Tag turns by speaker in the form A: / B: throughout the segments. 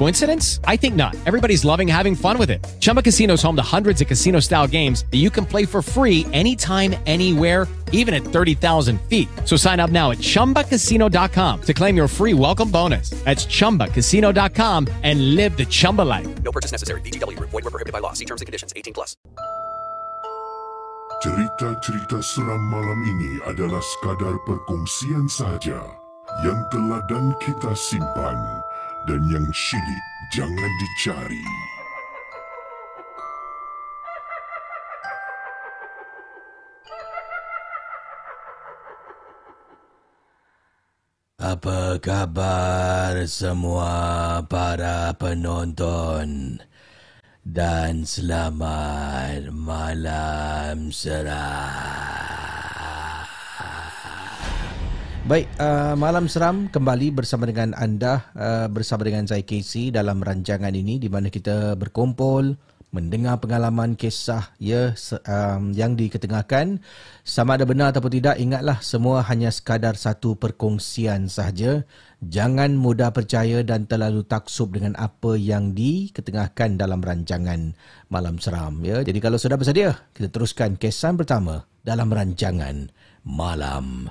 A: Coincidence? I think not. Everybody's loving having fun with it. Chumba Casino is home to hundreds of casino-style games that you can play for free anytime, anywhere even at 30,000 feet. So sign up now at ChumbaCasino.com to claim your free welcome bonus. That's ChumbaCasino.com and live the Chumba life.
B: No purchase necessary. VGW. Void were prohibited by law. See terms and conditions. 18 plus.
C: Cerita-cerita seram malam ini adalah sekadar perkongsian sahaja yang teladan kita simpan dan yang syilid jangan dicari.
D: Apa khabar semua para penonton? Dan selamat malam seram. Baik, uh, malam seram kembali bersama dengan anda uh, bersama dengan saya Casey dalam rancangan ini di mana kita berkumpul mendengar pengalaman kisah ya um, yang diketengahkan. Sama ada benar ataupun tidak ingatlah semua hanya sekadar satu perkongsian sahaja. Jangan mudah percaya dan terlalu taksub dengan apa yang diketengahkan dalam rancangan malam seram ya. Jadi kalau sudah bersedia kita teruskan kisah pertama dalam rancangan malam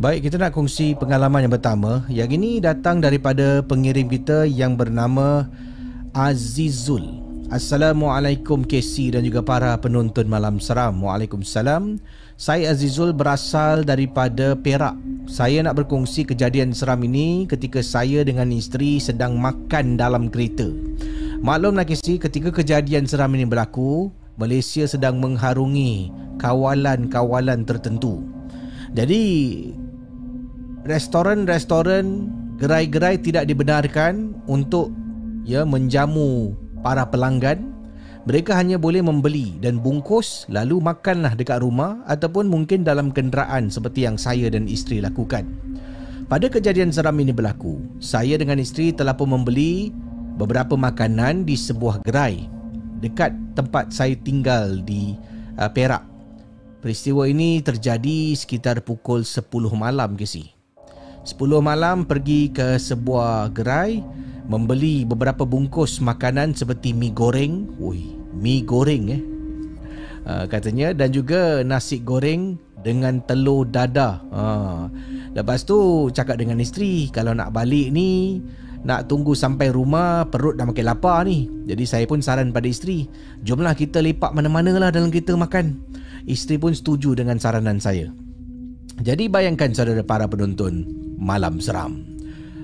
D: Baik, kita nak kongsi pengalaman yang pertama. Yang ini datang daripada pengirim kita yang bernama Azizul. Assalamualaikum KC dan juga para penonton malam seram. Waalaikumsalam. Saya Azizul berasal daripada Perak. Saya nak berkongsi kejadian seram ini ketika saya dengan isteri sedang makan dalam kereta. Maklumlah KC, ketika kejadian seram ini berlaku, Malaysia sedang mengharungi kawalan-kawalan tertentu. Jadi restoran-restoran gerai-gerai tidak dibenarkan untuk ya menjamu para pelanggan. Mereka hanya boleh membeli dan bungkus lalu makanlah dekat rumah ataupun mungkin dalam kenderaan seperti yang saya dan isteri lakukan. Pada kejadian seram ini berlaku saya dengan isteri telah pun membeli beberapa makanan di sebuah gerai dekat tempat saya tinggal di uh, Perak. Peristiwa ini terjadi sekitar pukul 10 malam ke si 10 malam pergi ke sebuah gerai membeli beberapa bungkus makanan seperti mi goreng. Woi, mi goreng eh. Uh, katanya dan juga nasi goreng dengan telur dada. Uh, lepas tu cakap dengan isteri kalau nak balik ni nak tunggu sampai rumah perut dah makin lapar ni. Jadi saya pun saran pada isteri, jomlah kita lepak mana-mana lah dalam kita makan. Isteri pun setuju dengan saranan saya. Jadi bayangkan saudara para penonton, malam seram.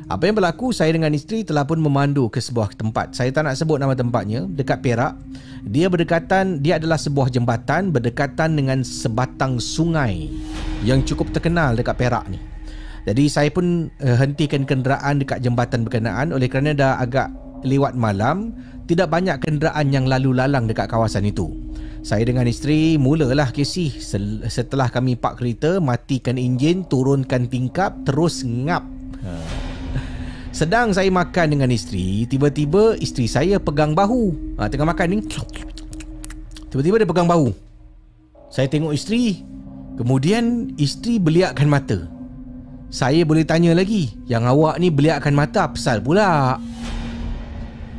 D: Apa yang berlaku, saya dengan isteri telah pun memandu ke sebuah tempat. Saya tak nak sebut nama tempatnya, dekat Perak. Dia berdekatan, dia adalah sebuah jembatan berdekatan dengan sebatang sungai yang cukup terkenal dekat Perak ni. Jadi saya pun uh, hentikan kenderaan dekat jembatan berkenaan oleh kerana dah agak lewat malam, tidak banyak kenderaan yang lalu lalang dekat kawasan itu. Saya dengan isteri mulalah kisih setelah kami park kereta, matikan enjin, turunkan tingkap, terus ngap. Ha. Sedang saya makan dengan isteri, tiba-tiba isteri saya pegang bahu. Ha, tengah makan ni. Tiba-tiba dia pegang bahu. Saya tengok isteri. Kemudian isteri beliakkan mata. Saya boleh tanya lagi, yang awak ni beliakkan mata apa pasal pula?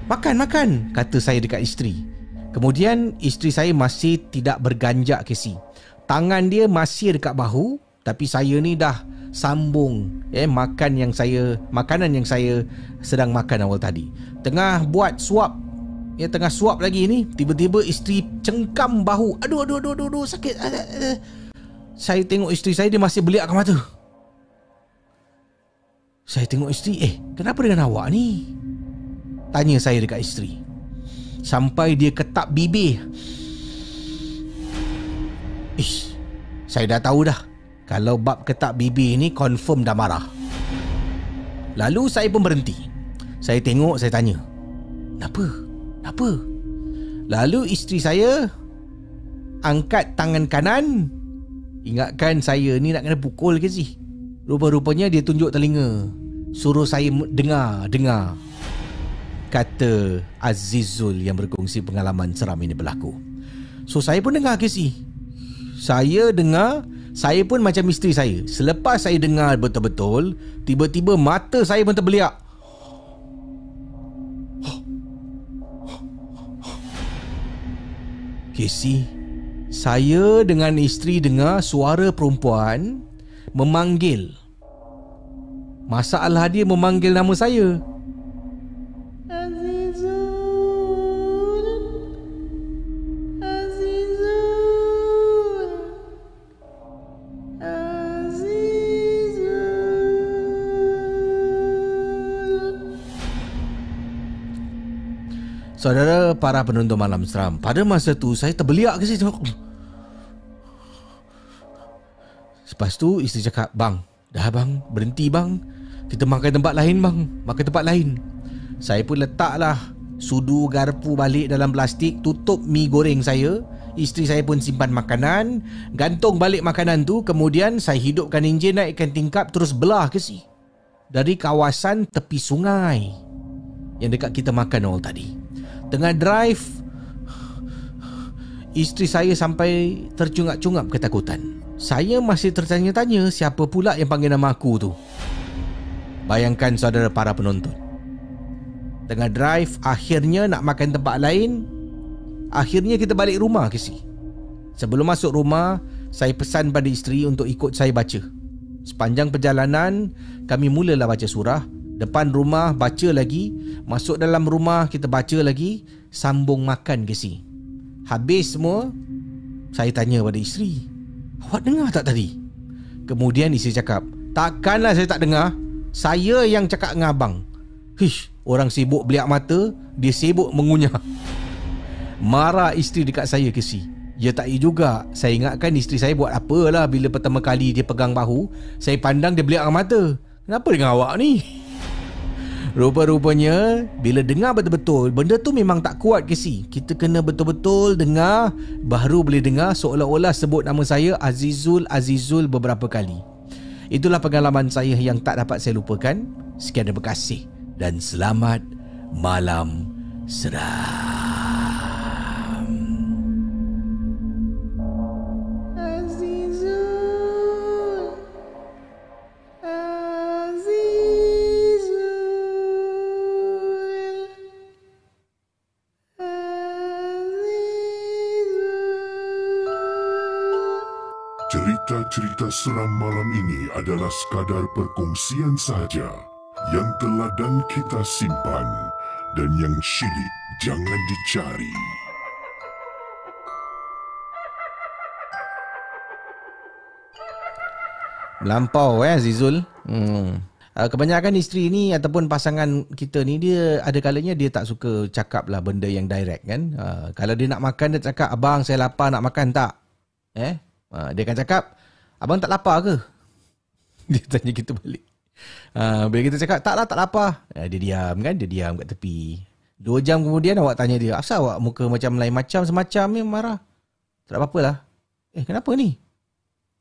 D: Makan, makan, kata saya dekat isteri. Kemudian isteri saya masih tidak berganjak Casey. Tangan dia masih dekat bahu tapi saya ni dah sambung eh makan yang saya makanan yang saya sedang makan awal tadi. Tengah buat suap ya tengah suap lagi ni tiba-tiba isteri cengkam bahu. Aduh aduh aduh aduh, aduh sakit. Saya tengok isteri saya dia masih beliakkan mata. Saya tengok isteri, eh kenapa dengan awak ni? Tanya saya dekat isteri. Sampai dia ketap bibir. Ish, saya dah tahu dah. Kalau bab ketap bibir ni confirm dah marah. Lalu saya pun berhenti. Saya tengok, saya tanya. Kenapa? Kenapa? Lalu isteri saya angkat tangan kanan. Ingatkan saya ni nak kena pukul ke sih? Rupa-rupanya dia tunjuk telinga. Suruh saya dengar, dengar. Kata Azizul yang berkongsi pengalaman seram ini berlaku. So saya pun dengar ke sih? Saya dengar saya pun macam isteri saya. Selepas saya dengar betul-betul, tiba-tiba mata saya pun terbeliak. Casey, saya dengan isteri dengar suara perempuan memanggil. Masalah dia memanggil nama saya. Saudara para penonton malam seram Pada masa tu saya terbeliak ke situ? Lepas tu isteri cakap Bang Dah bang berhenti bang. Kita makan tempat lain bang. Makan tempat lain. Saya pun letaklah Sudu garpu balik dalam plastik Tutup mi goreng saya. Isteri saya pun simpan makanan Gantung balik makanan tu. Kemudian saya hidupkan enjin naikkan tingkap Terus belah ke si. Dari kawasan tepi sungai Yang dekat kita makan awal tadi Tengah drive Isteri saya sampai tercungap-cungap ketakutan. Saya masih tertanya-tanya siapa pula yang panggil nama aku tu. Bayangkan saudara para penonton. Tengah drive akhirnya nak makan tempat lain Akhirnya kita balik rumah ke si Sebelum masuk rumah Saya pesan pada isteri untuk ikut saya baca. Sepanjang perjalanan Kami mulalah baca surah Depan rumah baca lagi. Masuk dalam rumah kita baca lagi. Sambung makan ke si? Habis semua Saya tanya pada isteri Awak dengar tak tadi? Kemudian isteri cakap Takkanlah saya tak dengar. Saya yang cakap dengan abang. Hish, orang sibuk beliak mata Dia sibuk mengunyah. Marah isteri dekat saya ke si? Ya tak iya juga. Saya ingatkan isteri saya buat apalah Bila pertama kali dia pegang bahu Saya pandang dia beliak mata. Kenapa dengan awak ni? Rupa-rupanya Bila dengar betul-betul Benda tu memang tak kuat ke si Kita kena betul-betul dengar Baru boleh dengar Seolah-olah sebut nama saya Azizul Azizul beberapa kali. Itulah pengalaman saya yang tak dapat saya lupakan. Sekian terima kasih Dan selamat Malam Seram
C: seram malam ini adalah sekadar perkongsian sahaja yang telah dan kita simpan dan yang syilid jangan dicari.
D: Melampau eh Zizul hmm. Uh, kebanyakan isteri ni ataupun pasangan kita ni dia ada kalanya dia tak suka cakap lah benda yang direct kan. Uh, kalau dia nak makan dia cakap abang saya lapar nak makan tak? Eh? Uh, dia akan cakap abang tak lapar ke? Dia tanya kita balik. Uh, bila kita cakap tak lah tak lapar. Uh, dia diam kan dia diam kat tepi. Dua jam kemudian awak tanya dia asal awak muka macam lain macam semacam ni marah. Tak apa-apa lah. Eh kenapa ni?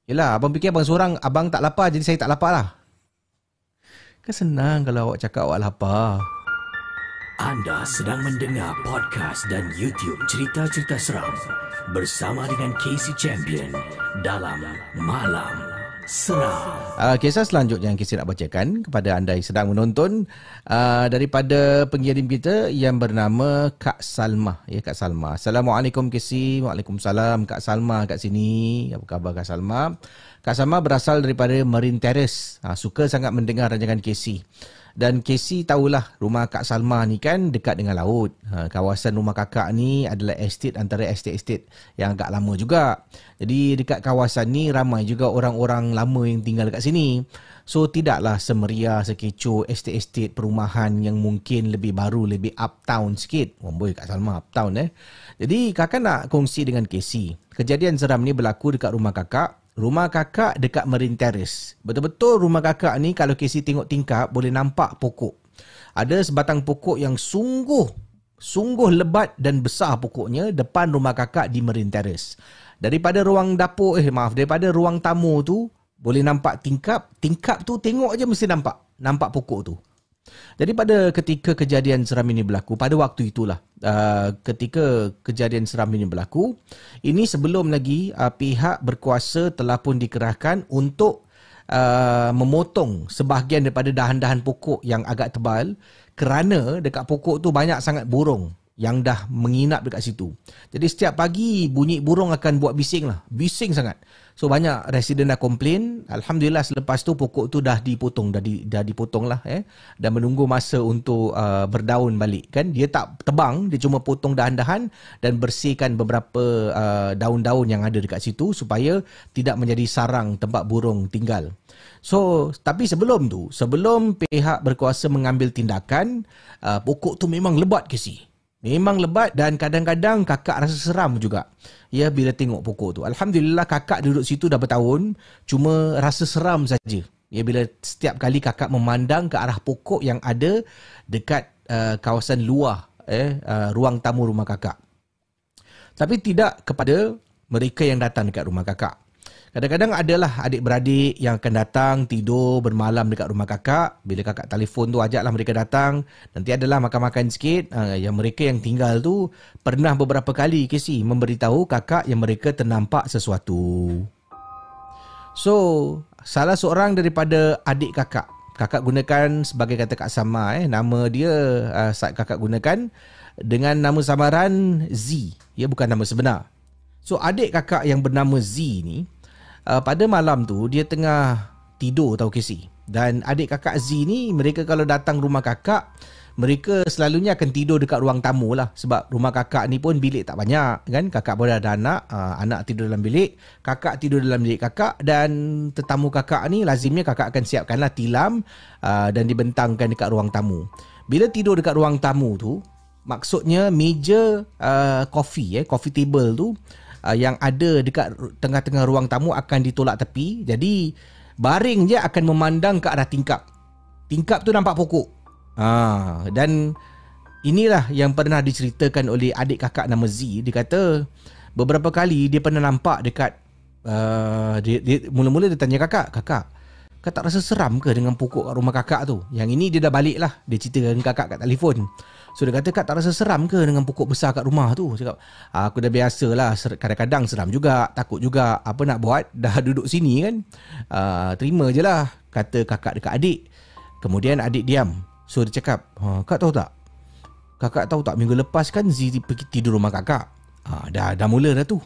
D: Yelah abang fikir abang seorang abang tak lapar jadi saya tak lapar lah. Kan senang kalau awak cakap awak lapar.
E: Anda sedang mendengar podcast dan YouTube cerita-cerita seram bersama dengan Casey Champion dalam Malam Seram.
D: Uh, kisah selanjutnya yang kita nak bacakan kepada anda yang sedang menonton uh, daripada pengirim kita yang bernama Kak Salma. Ya Kak Salma. Assalamualaikum Casey. Waalaikumsalam Kak Salma kat sini. Apa khabar Kak Salma? Kak Salma berasal daripada Marine Terrace. Uh, suka sangat mendengar rancangan Casey. Dan Casey tahulah rumah Kak Salma ni kan dekat dengan laut. Ha, kawasan rumah kakak ni adalah estate antara estate-estate yang agak lama juga. Jadi dekat kawasan ni ramai juga orang-orang lama yang tinggal dekat sini. So tidaklah semeriah sekecoh estate-estate perumahan yang mungkin lebih baru, lebih uptown sikit. Boy Kak Salma uptown eh. Jadi kakak nak kongsi dengan Casey. Kejadian seram ni berlaku dekat rumah kakak Rumah kakak dekat Marine Terrace. Betul-betul rumah kakak ni kalau Casey tengok tingkap boleh nampak pokok. Ada sebatang pokok yang sungguh sungguh lebat dan besar pokoknya depan rumah kakak di Marine Terrace. Daripada ruang dapur eh maaf daripada ruang tamu tu boleh nampak tingkap, tingkap tu tengok aja mesti nampak. Nampak pokok tu. Jadi pada ketika kejadian seram ini berlaku, pada waktu itulah uh, ketika kejadian seram ini berlaku, ini sebelum lagi uh, pihak berkuasa telah pun dikerahkan untuk uh, memotong sebahagian daripada dahan-dahan pokok yang agak tebal kerana dekat pokok tu banyak sangat burung yang dah menginap dekat situ. Jadi setiap pagi bunyi burung akan buat bising lah. Bising sangat. So banyak resident dah komplain. Alhamdulillah selepas tu pokok tu dah dipotong. Dah, di, dah dipotong lah. Eh. Dan menunggu masa untuk uh, berdaun balik. kan Dia tak tebang. Dia cuma potong dahan-dahan dan bersihkan beberapa uh, daun-daun yang ada dekat situ. Supaya tidak menjadi sarang tempat burung tinggal. So, tapi sebelum tu, sebelum pihak berkuasa mengambil tindakan, uh, pokok tu memang lebat ke si. Memang lebat dan kadang-kadang kakak rasa seram juga. Ya bila tengok pokok tu. Alhamdulillah kakak duduk situ dah bertahun. Cuma rasa seram saja. Ya bila setiap kali kakak memandang ke arah pokok yang ada dekat uh, kawasan luar eh uh, ruang tamu rumah kakak. Tapi tidak kepada mereka yang datang dekat rumah kakak. Kadang-kadang adalah adik-beradik yang akan datang tidur bermalam dekat rumah kakak. Bila kakak telefon tu ajaklah mereka datang. Nanti adalah makan-makan sikit. Uh, yang mereka yang tinggal tu pernah beberapa kali Casey memberitahu kakak yang mereka ternampak sesuatu. So, salah seorang daripada adik kakak. Kakak gunakan sebagai kata Kak Sama. Eh. Nama dia uh, saat kakak gunakan dengan nama samaran Z. Ya, bukan nama sebenar. So, adik kakak yang bernama Z ni uh, pada malam tu dia tengah tidur tahu Casey. Dan adik kakak Z ni mereka kalau datang rumah kakak mereka selalunya akan tidur dekat ruang tamu lah. Sebab rumah kakak ni pun bilik tak banyak kan? Kakak pun ada anak uh, anak tidur dalam bilik kakak tidur dalam bilik kakak dan tetamu kakak ni lazimnya kakak akan siapkanlah tilam uh, dan dibentangkan dekat ruang tamu. Bila tidur dekat ruang tamu tu maksudnya meja uh, coffee eh coffee table tu uh, yang ada dekat tengah-tengah ruang tamu akan ditolak tepi. Jadi baring je akan memandang ke arah tingkap. Tingkap tu nampak pokok. Ha, dan inilah yang pernah diceritakan oleh adik kakak nama Z. Dia kata beberapa kali dia pernah nampak dekat uh, dia, dia, mula-mula dia tanya kakak, kakak, kakak tak rasa seram ke dengan pokok kat rumah kakak tu? Yang ini dia dah balik lah. Dia cerita dengan kakak kat telefon. So dia kata kak tak rasa seram ke dengan pokok besar kat rumah tu? Cakap, ah, aku dah biasa lah. Kadang-kadang seram juga. Takut juga. Apa nak buat? Dah duduk sini kan? Uh, terima je lah. Kata kakak dekat adik. Kemudian adik diam. So dia cakap, ha, kak tahu tak? Kakak tahu tak minggu lepas kan Z pergi tidur rumah kakak? Ha, dah, dah mula dah tu.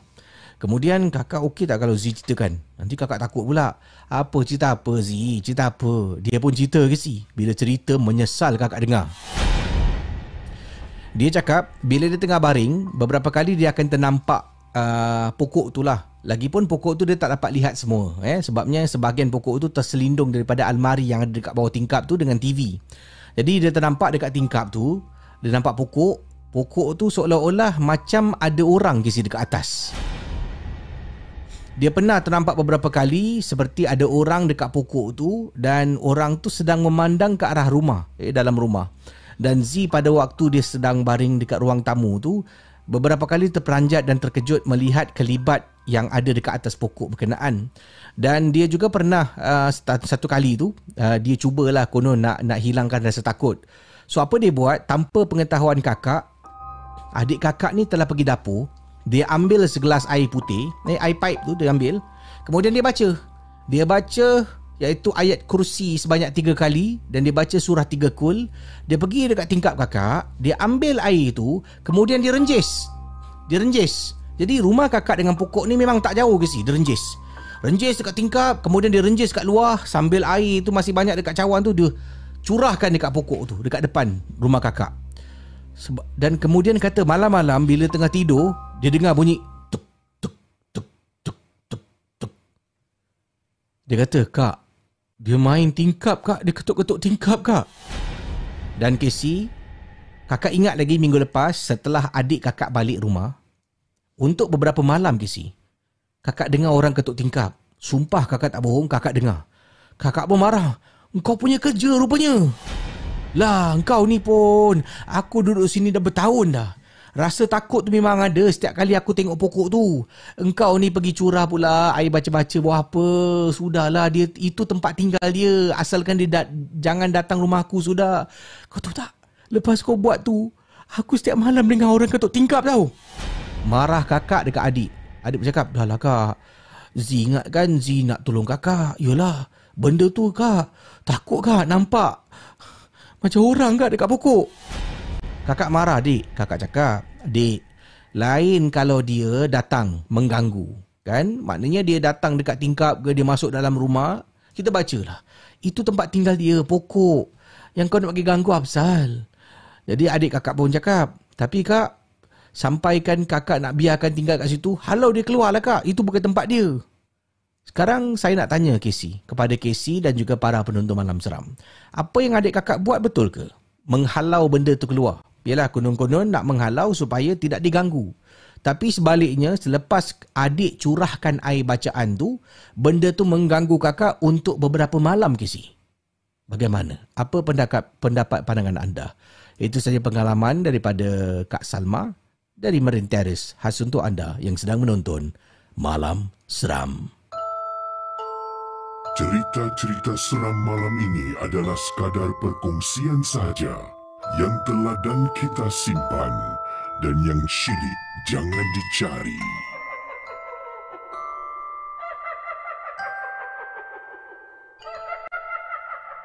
D: Kemudian kakak okey tak kalau Z ceritakan? Nanti kakak takut pula. Apa cerita apa Z? Cerita apa? Dia pun cerita ke si? Bila cerita menyesal kakak dengar. Dia cakap bila dia tengah baring, beberapa kali dia akan ternampak uh, pokok tu lah. Lagipun pokok tu dia tak dapat lihat semua. Eh? Sebabnya sebahagian pokok tu terselindung daripada almari yang ada dekat bawah tingkap tu dengan TV. Jadi dia ternampak dekat tingkap tu, dia nampak pokok. Pokok tu seolah-olah macam ada orang kisi dekat atas. Dia pernah ternampak beberapa kali seperti ada orang dekat pokok tu dan orang tu sedang memandang ke arah rumah, eh, dalam rumah dan Z pada waktu dia sedang baring dekat ruang tamu tu beberapa kali terperanjat dan terkejut melihat kelibat yang ada dekat atas pokok berkenaan. Dan dia juga pernah uh, satu kali tu uh, dia cubalah konon nak nak hilangkan rasa takut. So apa dia buat? Tanpa pengetahuan kakak, adik kakak ni telah pergi dapur, dia ambil segelas air putih, eh, air pipe tu dia ambil, kemudian dia baca. Dia baca iaitu ayat kursi sebanyak tiga kali dan dia baca surah tiga kul. Dia pergi dekat tingkap kakak, dia ambil air tu, kemudian dia renjis. Dia renjis. Jadi rumah kakak dengan pokok ni memang tak jauh ke si, dia renjis. Renjis dekat tingkap, kemudian dia renjis kat luar sambil air tu masih banyak dekat cawan tu dia curahkan dekat pokok tu, dekat depan rumah kakak. Dan kemudian kata malam-malam bila tengah tidur, dia dengar bunyi. Dia kata, "Kak, dia main tingkap kak, dia ketuk-ketuk tingkap kak." Dan Casey, kakak ingat lagi minggu lepas setelah adik kakak balik rumah, untuk beberapa malam Casey, kakak dengar orang ketuk tingkap. Sumpah kakak tak bohong, kakak dengar. Kakak pun marah. Engkau punya kerja rupanya. Lah, engkau ni pun. Aku duduk sini dah bertahun dah. Rasa takut tu memang ada setiap kali aku tengok pokok tu. Engkau ni pergi curah pula air baca-baca buah apa. Sudahlah, dia itu tempat tinggal dia. Asalkan dia da- jangan datang rumah aku sudah. Kau tahu tak? Lepas kau buat tu, aku setiap malam dengar orang ketuk tingkap tau. Marah kakak dekat adik. Adik bercakap, dah lah kak. Z ingat kan Z nak tolong kakak. Yolah, benda tu kak. Takut kak nampak. Macam orang kak dekat pokok. Kakak marah dik. Kakak cakap, dik, lain kalau dia datang mengganggu. Kan? Maknanya dia datang dekat tingkap ke dia masuk dalam rumah. Kita bacalah. Itu tempat tinggal dia, pokok. Yang kau nak bagi ganggu Absal. Jadi adik kakak pun cakap, tapi kak, sampaikan kakak nak biarkan tinggal kat situ, halau dia keluar lah kak. Itu bukan tempat dia. Sekarang saya nak tanya Casey, kepada Casey dan juga para penonton malam seram. Apa yang adik kakak buat betul ke? Menghalau benda tu keluar. Yalah konon-konon nak menghalau supaya tidak diganggu. Tapi sebaliknya selepas adik curahkan air bacaan tu, benda tu mengganggu kakak untuk beberapa malam Casey. Bagaimana? Apa pendapat pendapat pandangan anda? Itu saja pengalaman daripada Kak Salma dari Marine Terrace khas untuk anda yang sedang menonton Malam Seram.
C: Cerita-cerita seram malam ini adalah sekadar perkongsian sahaja yang telah dan kita simpan dan yang syilid jangan dicari.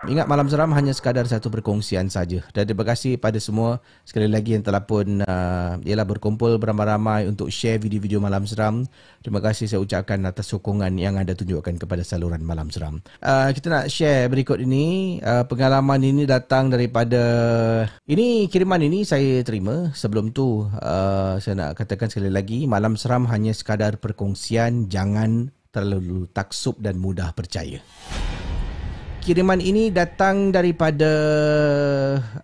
D: Ingat malam seram hanya sekadar satu perkongsian saja. Dan terima kasih pada semua sekali lagi yang telah pun uh, ialah berkumpul beramai-ramai untuk share video-video malam seram. Terima kasih saya ucapkan atas sokongan yang anda tunjukkan kepada saluran malam seram. Uh, kita nak share berikut ini. Uh, pengalaman ini datang daripada ini kiriman ini saya terima. Sebelum tu uh, saya nak katakan sekali lagi malam seram hanya sekadar perkongsian jangan terlalu taksub dan mudah percaya kiriman ini datang daripada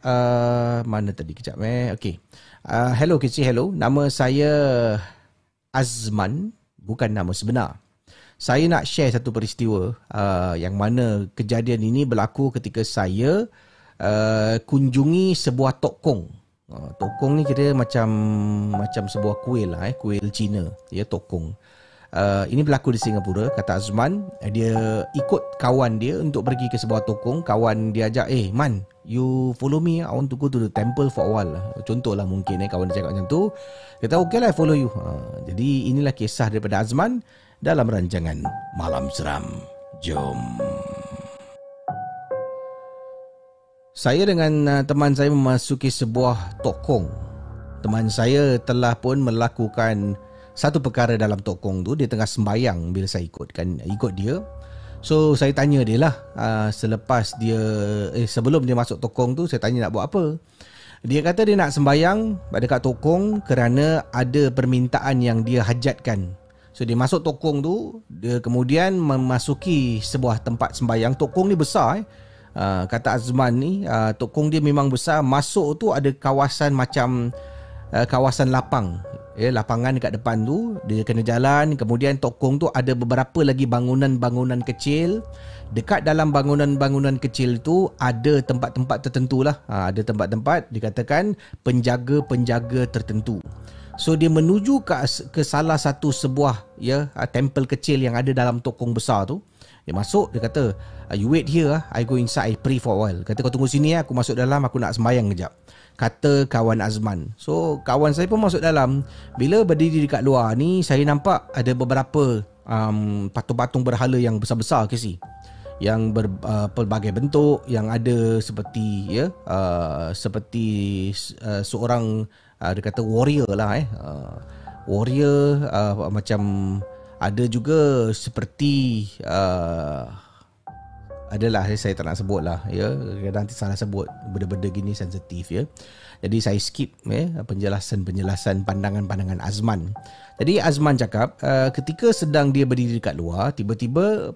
D: uh, mana tadi kejap eh? Okey. Uh, hello kecil hello. Nama saya Azman bukan nama sebenar. Saya nak share satu peristiwa uh, yang mana kejadian ini berlaku ketika saya uh, kunjungi sebuah tokong uh, tokong ni kira macam macam sebuah kuil lah eh kuil Cina. Ya tokong ini berlaku di Singapura kata Azman. Dia ikut kawan dia untuk pergi ke sebuah tokong. Kawan dia ajak eh man you follow me? I want to go to the temple for a while. Contohlah mungkin eh kawan dia cakap macam tu. Dia kata okay lah I follow you. Uh, jadi inilah kisah daripada Azman dalam rancangan Malam Seram. Jom. Saya dengan uh, teman saya memasuki sebuah tokong. Teman saya telah pun melakukan satu perkara dalam tokong tu dia tengah sembayang bila saya ikut kan ikut dia. So saya tanya dia lah uh, selepas dia eh sebelum dia masuk tokong tu saya tanya nak buat apa. Dia kata dia nak sembayang pada kat tokong kerana ada permintaan yang dia hajatkan. So dia masuk tokong tu dia kemudian memasuki sebuah tempat sembayang. Tokong ni besar eh. Uh, kata Azman ni uh, tokong dia memang besar. Masuk tu ada kawasan macam uh, kawasan lapang ya lapangan dekat depan tu dia kena jalan kemudian tokong tu ada beberapa lagi bangunan-bangunan kecil dekat dalam bangunan-bangunan kecil tu ada tempat-tempat tertentu lah ha, ada tempat-tempat dikatakan penjaga-penjaga tertentu so dia menuju ke, ke salah satu sebuah ya temple kecil yang ada dalam tokong besar tu Dia masuk dia kata uh, you wait here ah. I go inside I pray for a while. Kata kau tunggu sini ah. aku masuk dalam aku nak sembahyang kejap. Kata kawan Azman. So kawan saya pun masuk dalam. Bila berdiri dekat luar ni saya nampak ada beberapa um, patung-patung berhala yang besar-besar ke si yang ber, uh, pelbagai bentuk yang ada seperti ya uh, seperti uh, seorang uh, dia kata warrior lah eh uh, warrior uh, macam ada juga seperti uh, adalah eh, saya tak nak sebut lah ya. Nanti salah sebut benda-benda gini sensitif ya. Jadi saya skip ya penjelasan-penjelasan pandangan-pandangan Azman. Jadi Azman cakap uh, ketika sedang dia berdiri dekat luar tiba-tiba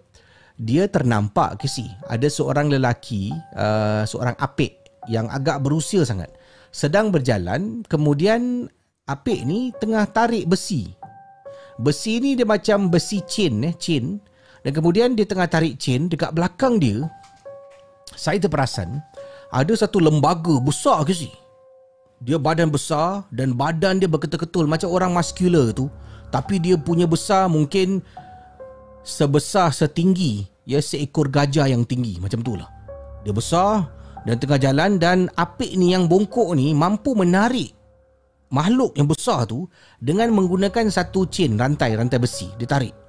D: dia ternampak ke si ada seorang lelaki uh, seorang apik yang agak berusia sangat sedang berjalan kemudian apik ni tengah tarik besi. Besi ni dia macam besi chain eh chain dan kemudian dia tengah tarik chain dekat belakang dia saya terperasan ada satu lembaga besar ke si dia badan besar dan badan dia berketul-ketul macam orang muscular tu tapi dia punya besar mungkin sebesar setinggi ya seekor gajah yang tinggi macam tu lah. Dia besar dan tengah jalan dan apik ni yang bongkok ni mampu menarik makhluk yang besar tu dengan menggunakan satu chain rantai rantai besi dia tarik.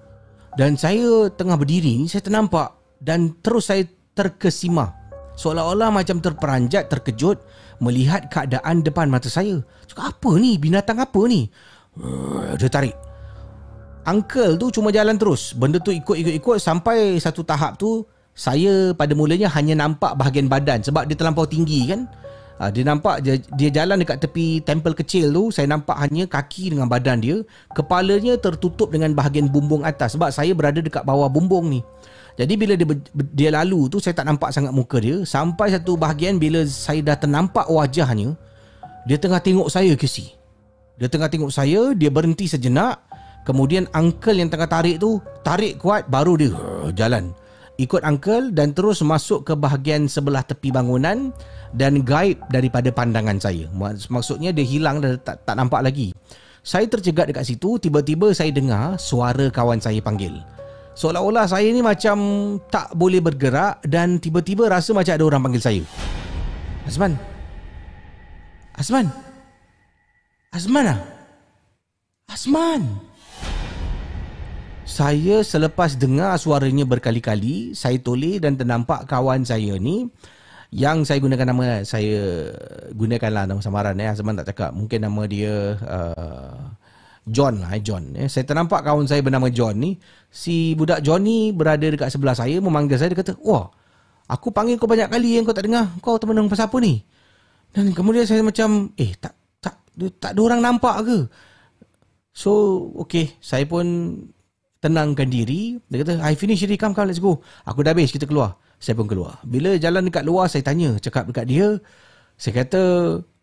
D: Dan saya tengah berdiri ni saya ternampak dan terus saya terkesima seolah-olah macam terperanjat terkejut melihat keadaan depan mata saya. Cakap apa ni binatang apa ni? Dia tarik uncle tu cuma jalan terus. Benda tu ikut-ikut-ikut sampai satu tahap tu saya pada mulanya hanya nampak bahagian badan sebab dia terlampau tinggi kan. Ha, dia nampak dia, dia jalan dekat tepi temple kecil tu saya nampak hanya kaki dengan badan dia kepalanya tertutup dengan bahagian bumbung atas. Sebab saya berada dekat bawah bumbung ni. Jadi bila dia dia lalu tu saya tak nampak sangat muka dia. Sampai satu bahagian bila saya dah ternampak wajahnya dia tengah tengok saya ke si dia tengah tengok saya dia berhenti sejenak. Kemudian uncle yang tengah tarik tu Tarik kuat baru dia jalan Ikut uncle dan terus masuk ke bahagian sebelah tepi bangunan Dan gaib daripada pandangan saya. Maksudnya dia hilang dan tak, tak nampak lagi. Saya tercegat dekat situ Tiba-tiba saya dengar suara kawan saya panggil. Seolah-olah saya ni macam tak boleh bergerak Dan tiba-tiba rasa macam ada orang panggil saya. Azman. Azman. Azman ah? Azman saya selepas dengar suaranya berkali-kali, saya toleh dan ternampak kawan saya ni yang saya gunakan nama saya gunakanlah nama samaran eh. Azman tak cakap mungkin nama dia uh, John lah eh, John eh. saya ternampak kawan saya bernama John ni si budak John ni berada dekat sebelah saya memanggil saya dia kata wah aku panggil kau banyak kali yang kau tak dengar kau teman pasal apa ni? Dan kemudian saya macam eh tak tak tak ada orang nampak ke? So okay saya pun tenangkan diri. Dia kata I finish already. Come come let's go. Aku dah habis kita keluar. Saya pun keluar. Bila jalan dekat luar saya tanya cakap dekat dia saya kata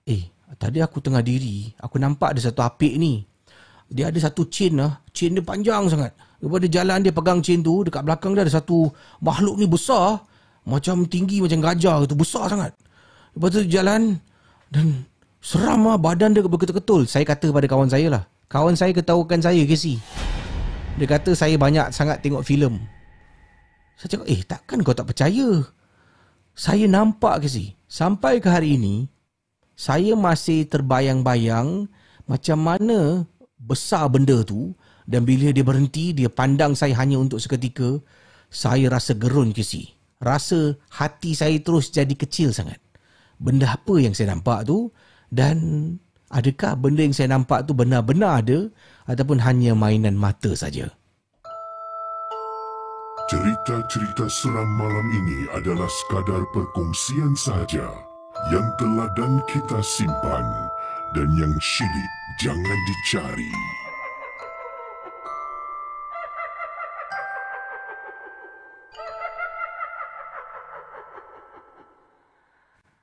D: eh tadi aku tengah diri. Aku nampak ada satu apik ni. Dia ada satu chain lah chain dia panjang sangat. Dia jalan dia pegang chain tu dekat belakang dia ada satu makhluk ni besar. Macam tinggi macam gajah tu besar sangat. Lepas tu jalan dan seram lah badan dia berketul-ketul. Saya kata pada kawan saya lah. Kawan saya ketahukan saya Casey dia kata saya banyak sangat tengok filem. Saya cakap, eh takkan kau tak percaya? Saya nampak ke si, sampai ke hari ini, saya masih terbayang-bayang macam mana besar benda tu dan bila dia berhenti, dia pandang saya hanya untuk seketika, saya rasa gerun ke si. Rasa hati saya terus jadi kecil sangat. Benda apa yang saya nampak tu dan adakah benda yang saya nampak tu benar-benar ada ataupun hanya mainan mata saja.
C: Cerita-cerita seram malam ini adalah sekadar perkongsian saja yang telah dan kita simpan dan yang syilid jangan dicari.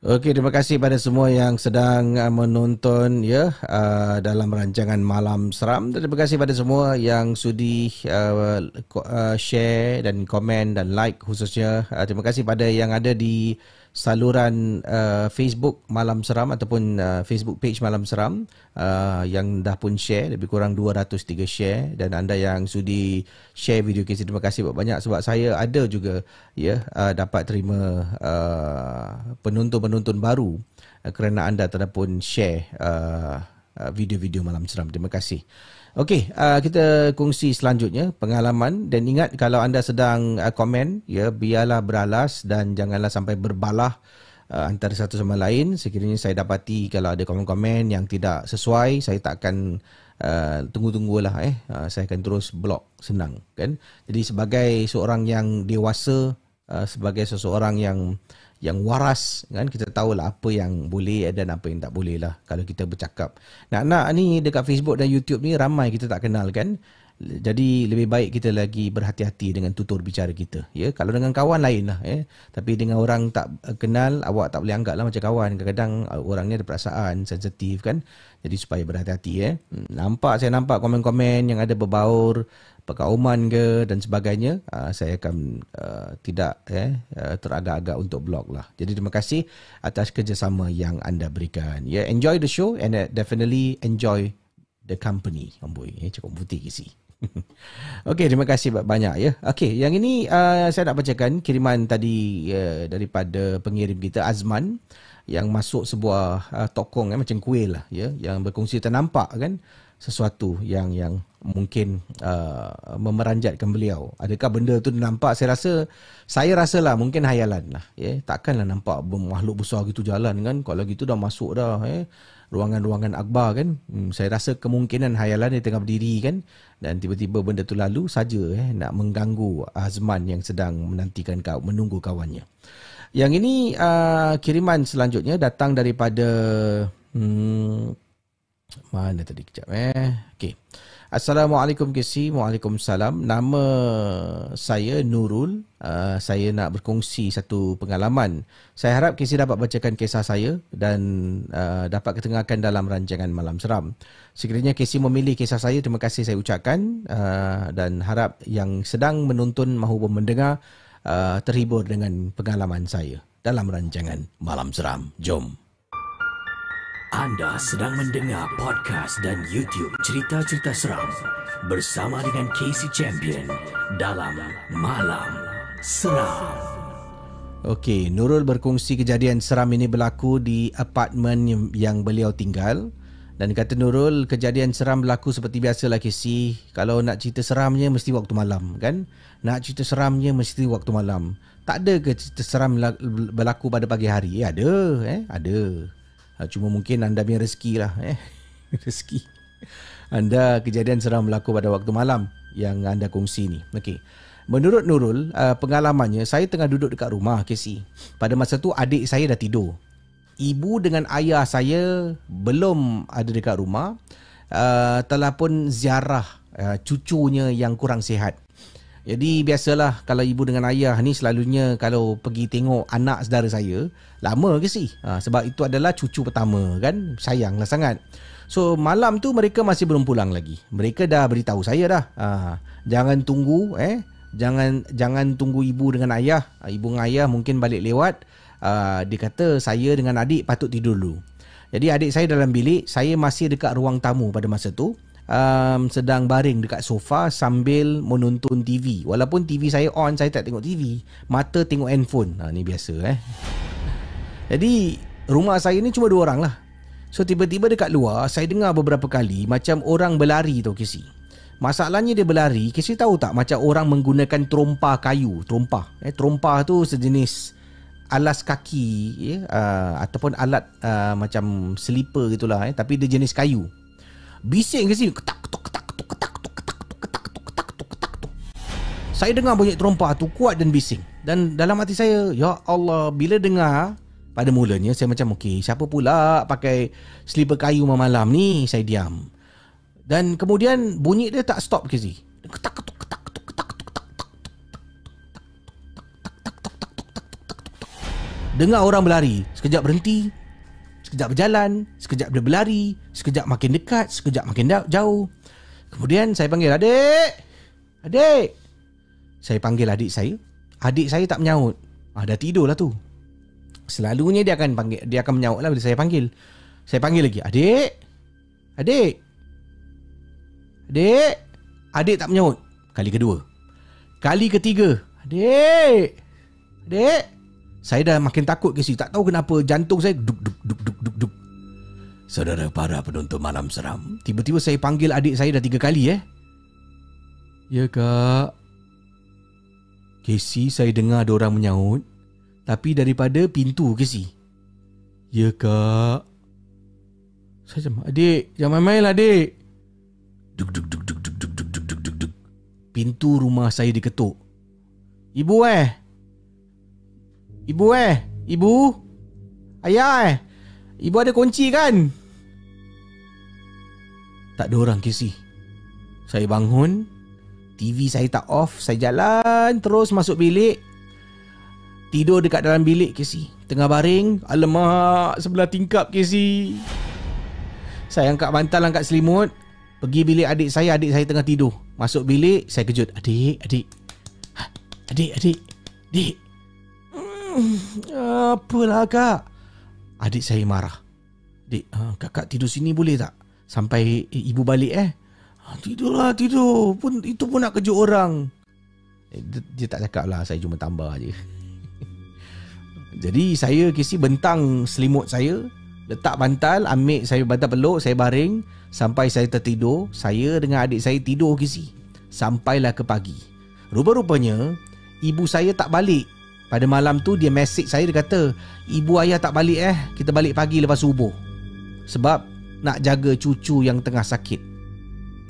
D: Okey, terima kasih pada semua yang sedang uh, menonton ya uh, dalam rancangan Malam Seram. Terima kasih pada semua yang sudi uh, uh, share dan komen dan like khususnya. Uh, terima kasih pada yang ada di saluran uh, Facebook Malam Seram ataupun uh, Facebook page Malam Seram uh, yang dah pun share lebih kurang 203 share. Dan anda yang sudi share video KC terima kasih banyak sebab saya ada juga ya uh, dapat terima uh, penonton-penonton baru uh, kerana anda telah pun share uh, uh, video-video Malam Seram. Terima kasih Okey, uh, kita kongsi selanjutnya pengalaman. Dan ingat kalau anda sedang uh, komen ya biarlah beralas dan janganlah sampai berbalah uh, antara satu sama lain. Sekiranya saya dapati kalau ada komen-komen yang tidak sesuai saya tak akan uh, tunggu-tunggulah eh. Uh, saya akan terus blok senang kan. Jadi sebagai seorang yang dewasa uh, sebagai seseorang yang yang waras kan kita tahulah apa yang boleh dan apa yang tak boleh lah kalau kita bercakap. Nak-nak ni dekat Facebook dan YouTube ni ramai kita tak kenal kan. Jadi lebih baik kita lagi berhati-hati dengan tutur bicara kita. Ya, kalau dengan kawan lain lah. Ya. Tapi dengan orang tak kenal, awak tak boleh anggap lah macam kawan. Kadang-kadang uh, orang ni ada perasaan, sensitif kan. Jadi supaya berhati-hati. Ya. Nampak, saya nampak komen-komen yang ada berbaur perkauman ke dan sebagainya uh, saya akan uh, tidak eh uh, teragak-agak untuk blog lah. Jadi terima kasih atas kerjasama yang anda berikan. Yeah, enjoy the show and uh, definitely enjoy the company. Amboi, eh cukup putih isi. Okey, terima kasih banyak ya. Okey, yang ini uh, saya nak bacakan kiriman tadi uh, daripada pengirim kita Azman yang masuk sebuah uh, tokong eh, macam kuih lah ya yang berkongsi ternampak kan sesuatu yang yang mungkin uh, memeranjatkan beliau. Adakah benda tu nampak? Saya rasa saya rasalah mungkin hayalan lah. Yeah. takkanlah nampak makhluk besar gitu jalan kan? Kalau gitu dah masuk dah. Eh. Ruangan-ruangan akbar kan? Hmm, saya rasa kemungkinan hayalan dia tengah berdiri kan? Dan tiba-tiba benda tu lalu saja eh, nak mengganggu Azman yang sedang menantikan kau, menunggu kawannya. Yang ini uh, kiriman selanjutnya datang daripada hmm, mana tadi kejap eh. Okey. Assalamualaikum KC. Waalaikumsalam. Nama saya Nurul. Uh, saya nak berkongsi satu pengalaman. Saya harap KC dapat bacakan kisah saya dan uh, dapat ketengahkan dalam rancangan Malam Seram. Sekiranya KC memilih kisah saya, terima kasih saya ucapkan uh, dan harap yang sedang menonton maupun mendengar uh, terhibur dengan pengalaman saya dalam rancangan Malam Seram. Jom.
E: Anda sedang mendengar podcast dan YouTube cerita-cerita seram bersama dengan Casey Champion dalam Malam Seram.
D: Okey, Nurul berkongsi kejadian seram ini berlaku di apartmen yang beliau tinggal. Dan kata Nurul, kejadian seram berlaku seperti biasa lah Casey. Kalau nak cerita seramnya mesti waktu malam kan? Nak cerita seramnya mesti waktu malam. Tak ada ke cerita seram berlaku pada pagi hari? Ya ada, eh? Ada. Ah, cuma mungkin anda punya rezeki lah eh. Rezeki. Anda kejadian seram berlaku pada waktu malam Yang anda kongsi ni. Okey. Menurut Nurul uh, Pengalamannya Saya tengah duduk dekat rumah Casey Pada masa tu adik saya dah tidur. Ibu dengan ayah saya Belum ada dekat rumah. Uh, Telah pun ziarah uh, Cucunya yang kurang sihat. Jadi biasalah kalau ibu dengan ayah ni selalunya kalau pergi tengok anak saudara saya, lama ke sih? Ha, sebab itu adalah cucu pertama kan, sayanglah sangat. So malam tu mereka masih belum pulang lagi. Mereka dah beritahu saya dah. Ha, jangan tunggu eh. Jangan jangan tunggu ibu dengan ayah. Ha, ibu dengan ayah mungkin balik lewat. Ha, dia kata saya dengan adik patut tidur dulu. Jadi adik saya dalam bilik, saya masih dekat ruang tamu pada masa tu um, sedang baring dekat sofa sambil menonton TV. Walaupun TV saya on, saya tak tengok TV. Mata tengok handphone. Ha, ni biasa eh. Jadi, rumah saya ni cuma dua orang lah. So, tiba-tiba dekat luar, saya dengar beberapa kali macam orang berlari tau Casey. Masalahnya dia berlari, Casey tahu tak macam orang menggunakan trompah kayu. Trompah. Eh, trompah tu sejenis alas kaki ya, uh, ataupun alat uh, macam slipper gitulah eh tapi dia jenis kayu Bising sini ketak ketuk ketak ketuk ketak ketuk ketak ketuk ketak ketuk ketak ketuk ketak ketuk. Saya dengar bunyi terompah tu kuat dan bising. Dan dalam hati saya, ya Allah, bila dengar pada mulanya saya macam okey, siapa pula pakai slipper kayu malam ni? Saya diam. Dan kemudian bunyi dia tak stop ke sini. Ketak ketuk ketak ketuk ketak ketuk ketak Dengar orang berlari, sekejap berhenti, Sekejap berjalan, sekejap dia berlari, sekejap makin dekat, sekejap makin jauh. Kemudian saya panggil adik. Adik. Saya panggil adik saya. Adik saya tak menyaut. Ah, dah tidur lah tu. Selalunya dia akan panggil dia akan menyaut lah bila saya panggil. Saya panggil lagi, "Adik. Adik. Adik." Adik tak menyaut. Kali kedua. Kali ketiga, "Adik. Adik." Saya dah makin takut ke si tak tahu kenapa jantung saya duk duk duk duk duk duk. Saudara para penonton malam seram, tiba-tiba saya panggil adik saya dah tiga kali eh. Ya kak. Casey saya dengar ada orang menyaut tapi daripada pintu Casey. Ya kak. Saya macam adik, jangan main-main lah adik. Duk duk duk duk duk duk duk duk duk duk duk. Pintu rumah saya diketuk. Ibu eh. Ibu eh. Ibu. Ayah eh. Ibu ada kunci kan? Tak ada orang Casey. Saya bangun. TV saya tak off. Saya jalan terus masuk bilik. Tidur dekat dalam bilik Casey. Tengah baring. Alamak. Sebelah tingkap Casey. Saya angkat bantal, angkat selimut. Pergi bilik adik saya. Adik saya tengah tidur. Masuk bilik. Saya kejut. Adik, adik. Ha, Adik, adik. Adik. Hmm, apalah kak? Adik saya marah. Dik, uh, kakak tidur sini boleh tak? Sampai eh, ibu balik eh. Ah, tidurlah, tidur. Pun itu pun nak kejut orang. Eh, dia, dia tak cakap lah, saya cuma tambah je. Jadi saya kisi bentang selimut saya, letak bantal, ambil saya bantal peluk, saya baring sampai saya tertidur. Saya dengan adik saya tidur kisi. Sampailah ke pagi. Rupa-rupanya ibu saya tak balik. Pada malam tu dia mesej saya dia kata, "Ibu ayah tak balik eh. Kita balik pagi lepas subuh." Sebab nak jaga cucu yang tengah sakit.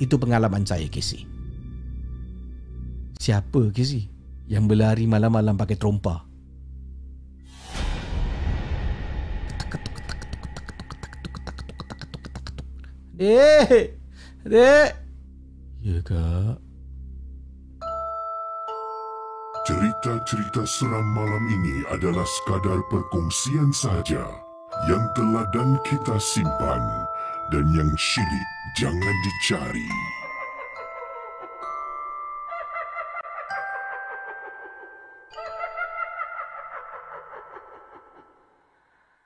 D: Itu pengalaman saya, Casey. Siapa, Casey? Yang berlari malam-malam pakai trompa? Dek! Dek! Ya, Kak.
C: Cerita-cerita seram malam ini adalah sekadar perkongsian sahaja yang telah dan kita simpan dan yang syilid jangan dicari.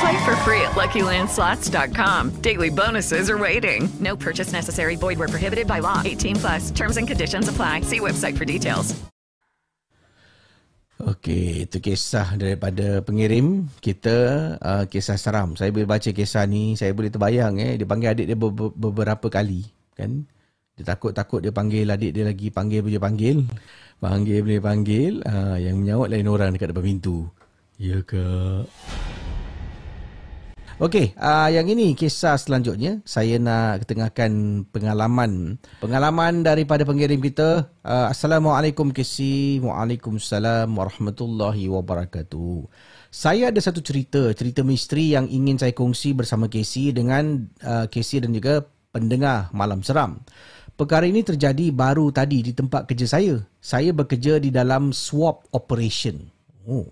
F: Play for free at LuckyLandSlots.com. Daily bonuses are waiting. No purchase necessary. Void where prohibited by law. 18 plus. Terms and conditions apply. See website for details.
D: Okey, itu kisah daripada pengirim kita uh, kisah seram. Saya boleh baca kisah ni, saya boleh terbayang eh dia panggil adik dia ber- beberapa kali kan. Dia takut-takut dia panggil adik dia lagi, panggil boleh panggil. Panggil boleh panggil, uh, yang menyaut lain orang dekat depan pintu. Ya ke? Okey, uh, yang ini kisah selanjutnya. Saya nak ketengahkan pengalaman. Pengalaman daripada pengirim kita. Uh, Assalamualaikum Kisi. Waalaikumsalam warahmatullahi wabarakatuh. Saya ada satu cerita, cerita misteri yang ingin saya kongsi bersama Casey dengan uh, Casey dan juga pendengar Malam Seram. Perkara ini terjadi baru tadi di tempat kerja saya. Saya bekerja di dalam swap operation. Oh.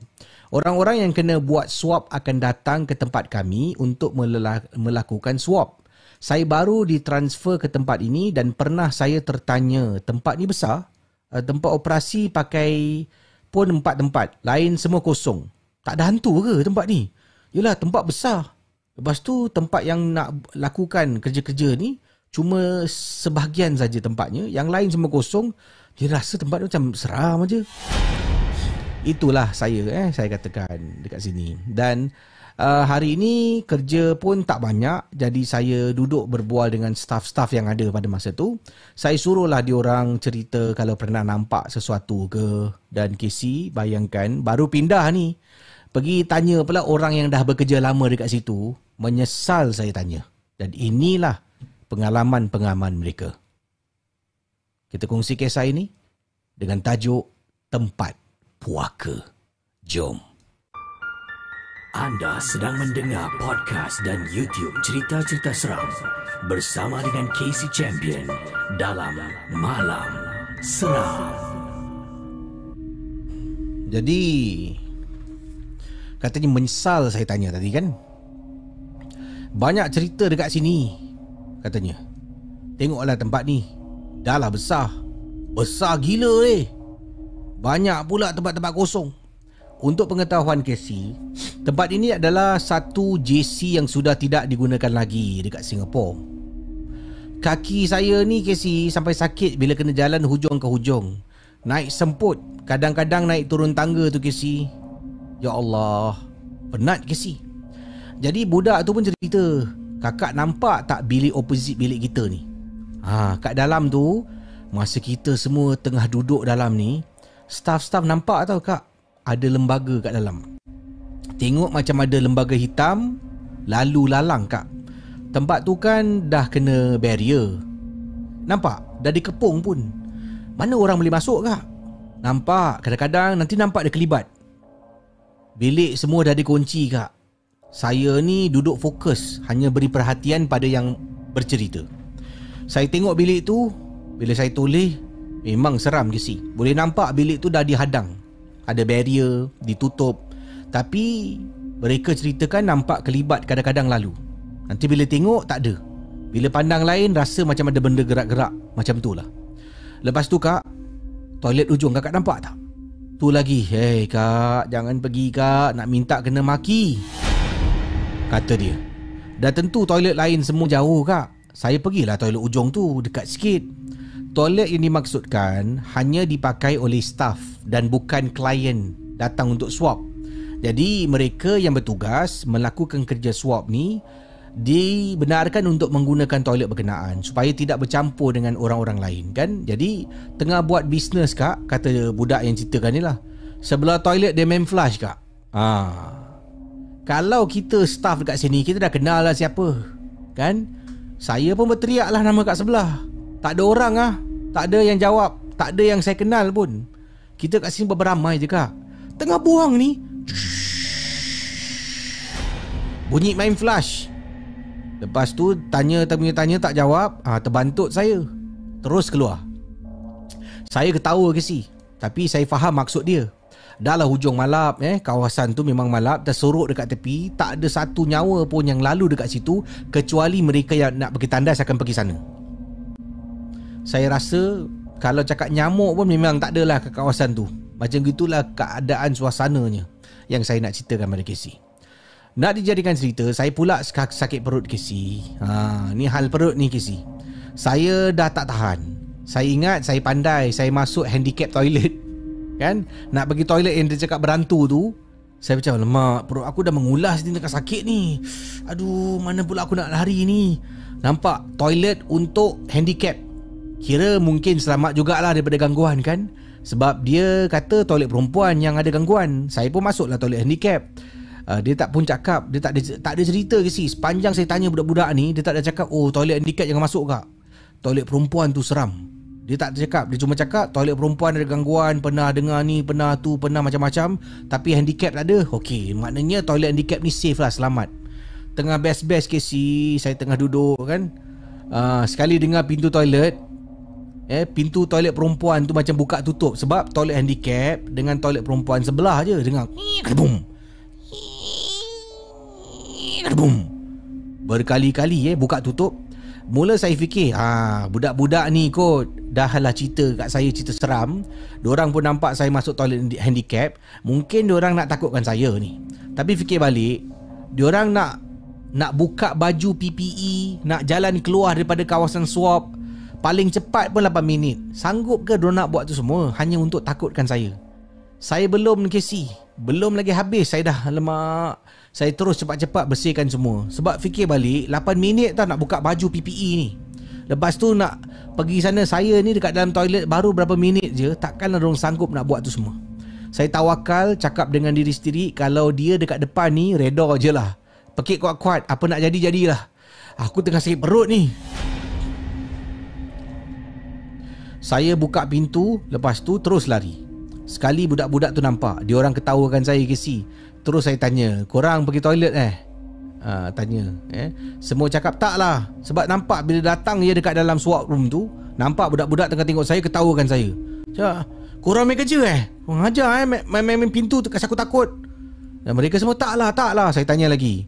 D: Orang-orang yang kena buat swab akan datang ke tempat kami untuk melakukan swab. Saya baru ditransfer ke tempat ini dan pernah saya tertanya, tempat ni besar? Uh, tempat operasi pakai pun empat tempat, lain semua kosong. Tak ada hantu ke tempat ni? Yelah, tempat besar. Lepas tu tempat yang nak lakukan kerja-kerja ni cuma sebahagian saja tempatnya, yang lain semua kosong. Dia rasa tempat tu macam seram aja itulah saya eh saya katakan dekat sini dan Uh, hari ini kerja pun tak banyak jadi saya duduk berbual dengan staff-staff yang ada pada masa tu. Saya suruhlah diorang cerita kalau pernah nampak sesuatu ke dan Casey bayangkan baru pindah ni. Pergi tanya pula orang yang dah bekerja lama dekat situ. Menyesal saya tanya. Dan inilah pengalaman-pengalaman mereka. Kita kongsi kisah ini dengan tajuk Tempat Puaka. Jom.
E: Anda sedang mendengar podcast dan YouTube cerita-cerita seram bersama dengan Casey Champion dalam Malam Seram.
D: Jadi katanya menyesal saya tanya tadi kan. Banyak cerita dekat sini katanya. Tengoklah tempat ni. Dah lah besar. Besar gila eh. Banyak pula tempat-tempat kosong. Untuk pengetahuan Casey, tempat ini adalah satu JC yang sudah tidak digunakan lagi dekat Singapura. Kaki saya ni Casey sampai sakit bila kena jalan hujung ke hujung. Naik semput, kadang-kadang naik turun tangga tu Casey. Ya Allah, penat Casey. Jadi budak tu pun cerita, kakak nampak tak bilik opposite bilik kita ni? Ha, kat dalam tu, masa kita semua tengah duduk dalam ni, staff-staff nampak tau kak, ada lembaga kat dalam. Tengok macam ada lembaga hitam lalu lalang kak. Tempat tu kan dah kena barrier. Nampak? Dah dikepung pun. Mana orang boleh masuk kak? Nampak? Kadang-kadang nanti nampak dia kelibat. Bilik semua dah dikunci kak. Saya ni duduk fokus hanya beri perhatian pada yang bercerita. Saya tengok bilik tu, bila saya tulis, memang seram ke si. Boleh nampak bilik tu dah dihadang ada barrier, ditutup. Tapi mereka ceritakan nampak kelibat kadang-kadang lalu. Nanti bila tengok tak ada. Bila pandang lain rasa macam ada benda gerak-gerak. Macam tu lah. Lepas tu kak, toilet ujung kakak nampak tak? Tu lagi, hei kak, jangan pergi kak, nak minta kena maki. Kata dia. Dah tentu toilet lain semua jauh kak. Saya pergilah toilet ujung tu, dekat sikit. Toilet yang dimaksudkan hanya dipakai oleh staff dan bukan klien datang untuk swab. Jadi mereka yang bertugas melakukan kerja swab ni dibenarkan untuk menggunakan toilet berkenaan supaya tidak bercampur dengan orang-orang lain kan. Jadi tengah buat bisnes kak kata budak yang ceritakan ni lah. Sebelah toilet dia main flush kak. Ha. Kalau kita staff dekat sini kita dah kenal lah siapa. Kan? Saya pun berteriak lah nama kat sebelah. Tak ada orang ah. Tak ada yang jawab Tak ada yang saya kenal pun. Kita kat sini beramai je kak. Tengah buang ni. Bunyi main flash. Lepas tu tanya tanya tanya tak jawab ah ha, Terbantut saya. Terus keluar. Saya ketawa ke si? Tapi saya faham maksud dia. Dah lah hujung malap eh. Kawasan tu memang malap Tersorok dekat tepi. Tak ada satu nyawa pun yang lalu dekat situ Kecuali mereka yang nak pergi tandas akan pergi sana saya rasa kalau cakap nyamuk pun memang tak adalah ke kawasan tu. Macam gitulah keadaan suasananya yang saya nak ceritakan pada Casey. Nak dijadikan cerita, saya pula sakit perut Casey. Ha, ni hal perut ni Casey. Saya dah tak tahan. Saya ingat saya pandai, saya masuk handicap toilet. Kan? Nak pergi toilet yang dia cakap berantu tu, saya macam lemak perut aku dah mengulas ni dekat sakit ni. Aduh, mana pula aku nak lari ni? Nampak toilet untuk handicap Kira mungkin selamat jugalah daripada gangguan kan? Sebab dia kata toilet perempuan yang ada gangguan. Saya pun masuklah toilet handicap. Uh, Dia tak pun cakap Dia tak ada, tak ada cerita ke si? Sepanjang saya tanya budak-budak ni Dia tak ada cakap Oh toilet handicap jangan masuk kak? Toilet perempuan tu seram. Dia tak cakap Dia cuma cakap Toilet perempuan ada gangguan Pernah dengar ni Pernah tu Pernah macam-macam. Tapi handicap tak ada. Okey Maknanya toilet handicap ni safe lah Selamat. Tengah best-best ke si? Saya tengah duduk kan? Uh, Sekali dengar pintu toilet eh pintu toilet perempuan tu macam buka tutup sebab toilet handicap dengan toilet perempuan sebelah je dengar boom boom berkali-kali eh buka tutup. Mula saya fikir ah budak-budak ni kot dah lah cerita kat saya cerita seram. Orang pun nampak saya masuk toilet handicap. Mungkin orang nak takutkan saya ni. Tapi fikir balik orang nak nak buka baju PPE nak jalan keluar daripada kawasan swab Paling cepat pun 8 minit Sanggup ke dia nak buat tu semua Hanya untuk takutkan saya Saya belum Casey Belum lagi habis saya dah lemak. Saya terus cepat-cepat bersihkan semua. Sebab fikir balik 8 minit tau nak buka baju PPE ni. Lepas tu nak pergi sana saya ni dekat dalam toilet baru berapa minit je takkan orang sanggup nak buat tu semua. Saya tawakal cakap dengan diri sendiri kalau dia dekat depan ni reda je lah. Pekik kuat-kuat apa nak jadi jadilah. Aku tengah sakit perut ni. Saya buka pintu lepas tu terus lari. Sekali budak-budak tu nampak dia orang ketawakan saya si. Terus saya tanya, korang pergi toilet eh? Ha, tanya eh. Semua cakap tak lah Sebab nampak bila datang dia dekat dalam swap room tu Nampak budak-budak tengah tengok saya ketawakan saya Cak, korang main kerja eh? Korang ajar eh main-main pintu tu kasi aku takut Dan mereka semua tak lah, tak lah Saya tanya lagi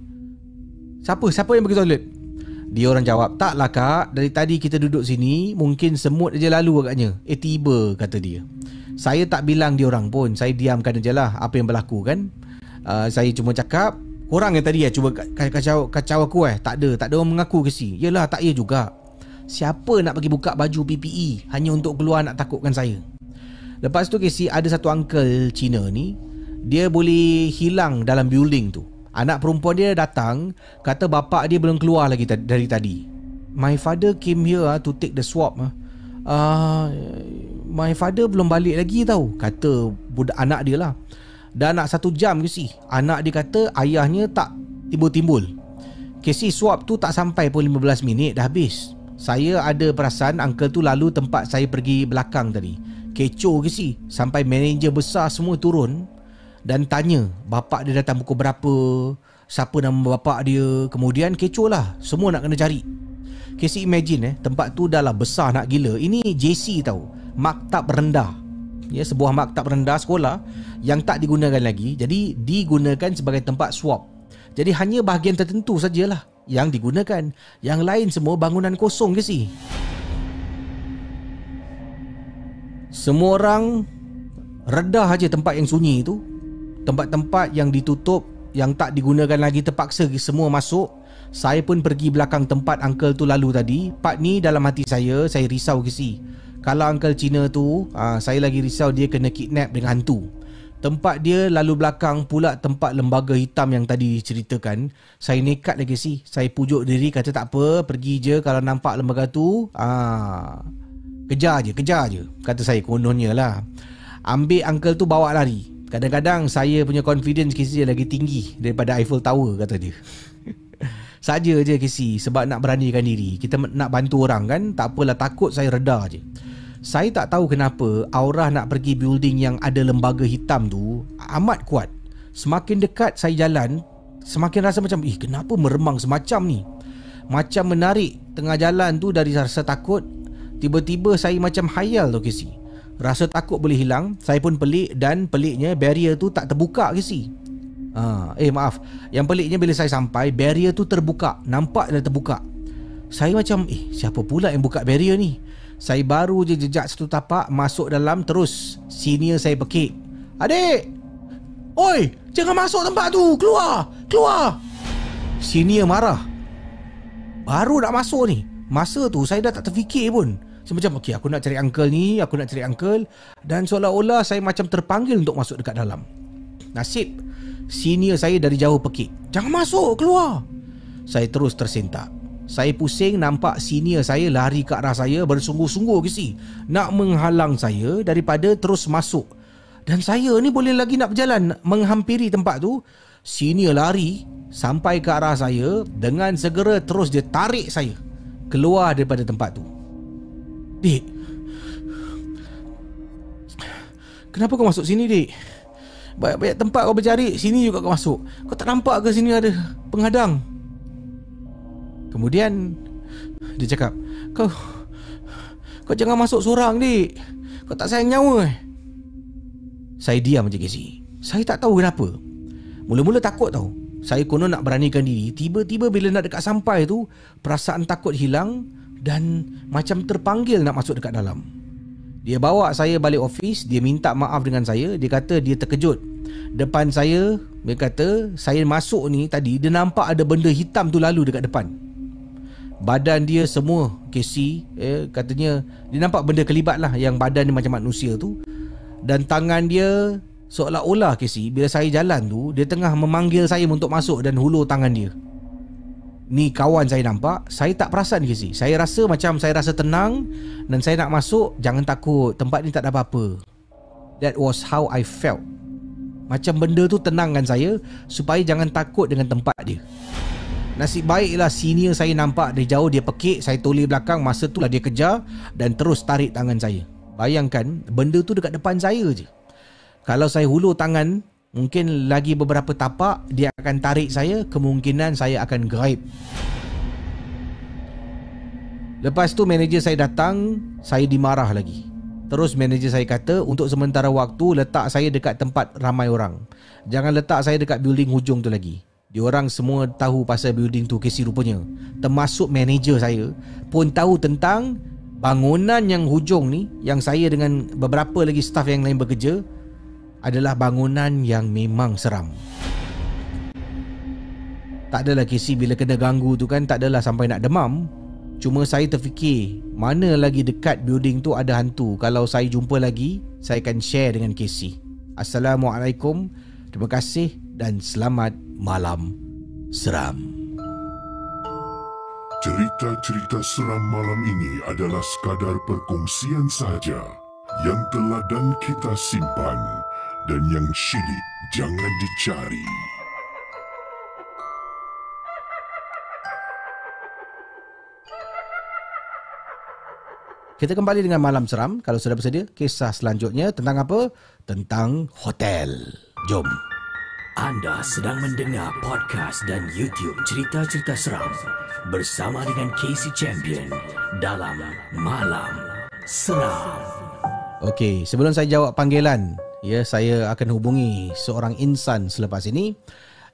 D: Siapa? Siapa yang pergi toilet? Dia orang jawab, tak lah kak. Dari tadi kita duduk sini Mungkin semut aja lalu agaknya. Eh tiba kata dia. Saya tak bilang dia orang pun. Saya diamkan aja lah Apa yang berlaku kan? Uh, Saya cuma cakap Korang yang tadi ya cuba kacau, kacau aku eh. Tak ada Tak ada orang mengaku ke si? Yelah tak ya juga. Siapa nak pergi buka baju PPE Hanya untuk keluar nak takutkan saya? Lepas tu Casey ada satu uncle Cina ni Dia boleh hilang dalam building tu Anak perempuan dia datang Kata bapak dia belum keluar lagi dari tadi. My father came here uh, to take the swab. Uh, My father belum balik lagi tau Kata budak anak dia lah. Dah nak satu jam ke si Anak dia kata ayahnya tak timbul-timbul. Kesi swab tu tak sampai pun 15 minit dah habis. Saya ada perasan uncle tu lalu tempat saya pergi belakang tadi. Kecoh ke si Sampai manager besar semua turun Dan tanya bapak dia datang pukul berapa Siapa nama bapak dia. Kemudian kecoh lah Semua nak kena cari. Kesi imagine eh Tempat tu dah lah besar nak gila. Ini JC tau Maktab rendah. Ya sebuah maktab rendah sekolah yang tak digunakan lagi. Jadi digunakan sebagai tempat swap jadi hanya bahagian tertentu sajalah yang digunakan. Yang lain semua bangunan kosong ke si semua orang redah aja tempat yang sunyi itu tempat-tempat yang ditutup yang tak digunakan lagi terpaksa semua masuk saya pun pergi belakang tempat uncle tu lalu tadi. Part ni dalam hati saya Saya risau ke si? Kalau Uncle Cina tu uh, Saya lagi risau dia kena kidnap dengan hantu. Tempat dia lalu belakang pula tempat lembaga hitam yang tadi diceritakan. Saya nekat lagi sih Saya pujuk diri kata tak apa Pergi je kalau nampak lembaga tu. Ah, Kejar je, kejar je Kata saya kononnya lah. Ambil uncle tu bawa lari Kadang-kadang saya punya confidence Casey lagi tinggi Daripada Eiffel Tower kata dia Saja je Casey Sebab nak beranikan diri Kita nak bantu orang kan Tak apalah takut saya reda je saya tak tahu kenapa aurah nak pergi building yang ada lembaga hitam tu amat kuat. Semakin dekat saya jalan, semakin rasa macam, "Ih, kenapa meremang semacam ni?" Macam menarik tengah jalan tu dari rasa takut, tiba-tiba saya macam hayal tu kesi. Rasa takut boleh hilang, saya pun pelik dan peliknya barrier tu tak terbuka kesi. Ha, eh maaf, yang peliknya bila saya sampai barrier tu terbuka, nampak dah terbuka. Saya macam, "Eh, siapa pula yang buka barrier ni?" Saya baru je jejak satu tapak Masuk dalam terus. Senior saya pekik Adik Oi Jangan masuk tempat tu. Keluar Keluar. Senior marah Baru nak masuk ni. Masa tu saya dah tak terfikir pun Saya macam okay, aku nak cari uncle ni Aku nak cari uncle Dan seolah-olah saya macam terpanggil untuk masuk dekat dalam Nasib Senior saya dari jauh pekik Jangan masuk Keluar Saya terus tersentak saya pusing nampak senior saya lari ke arah saya bersungguh-sungguh ke si nak menghalang saya daripada terus masuk. Dan saya ni boleh lagi nak berjalan menghampiri tempat tu. Senior lari sampai ke arah saya dengan segera terus dia tarik saya keluar daripada tempat tu. Dik. Kenapa kau masuk sini, Dik? Banyak-banyak tempat kau bercari, sini juga kau masuk. Kau tak nampak ke sini ada penghadang? Kemudian dia cakap, "Kau kau jangan masuk seorang, Dik. Kau tak sayang nyawa." Eh? Saya diam je Casey. Saya tak tahu kenapa. Mula-mula takut tau. Saya konon nak beranikan diri. Tiba-tiba bila nak dekat sampai tu, perasaan takut hilang dan macam terpanggil nak masuk dekat dalam. Dia bawa saya balik ofis, dia minta maaf dengan saya, dia kata dia terkejut. Depan saya, dia kata saya masuk ni tadi dia nampak ada benda hitam tu lalu dekat depan. Badan dia semua Casey eh, Katanya Dia nampak benda kelibat lah Yang badan dia macam manusia tu Dan tangan dia Seolah-olah Casey Bila saya jalan tu Dia tengah memanggil saya untuk masuk Dan hulur tangan dia Ni kawan saya nampak Saya tak perasan Casey Saya rasa macam Saya rasa tenang Dan saya nak masuk Jangan takut Tempat ni tak ada apa-apa. That was how I felt. Macam benda tu tenangkan saya Supaya jangan takut dengan tempat dia. Nasib baiklah senior saya nampak Dari jauh dia pekik Saya toleh belakang Masa tu lah dia kejar Dan terus tarik tangan saya. Bayangkan Benda tu dekat depan saya je. Kalau saya hulur tangan Mungkin lagi beberapa tapak Dia akan tarik saya Kemungkinan saya akan grape Lepas tu manager saya datang Saya dimarah lagi. Terus manager saya kata Untuk sementara waktu Letak saya dekat tempat ramai orang. Jangan letak saya dekat building hujung tu lagi. Diorang semua tahu pasal building tu Kesi rupanya. Termasuk manager saya Pun tahu tentang Bangunan yang hujung ni Yang saya dengan beberapa lagi staff yang lain bekerja adalah bangunan yang memang seram. Tak adalah kisi bila kena ganggu tu kan tak adalah sampai nak demam. Cuma saya terfikir mana lagi dekat building tu ada hantu. Kalau saya jumpa lagi, saya akan share dengan Casey. Assalamualaikum. Terima kasih dan selamat malam seram.
C: Cerita-cerita seram malam ini adalah sekadar perkongsian sahaja yang telah dan kita simpan dan yang syilid jangan dicari.
D: Kita kembali dengan Malam Seram. Kalau sudah bersedia, kisah selanjutnya tentang apa? Tentang hotel. Jom.
E: Anda sedang mendengar podcast dan YouTube cerita-cerita seram bersama dengan Casey Champion dalam Malam Seram.
D: Okey, sebelum saya jawab panggilan, ya saya akan hubungi seorang insan selepas ini.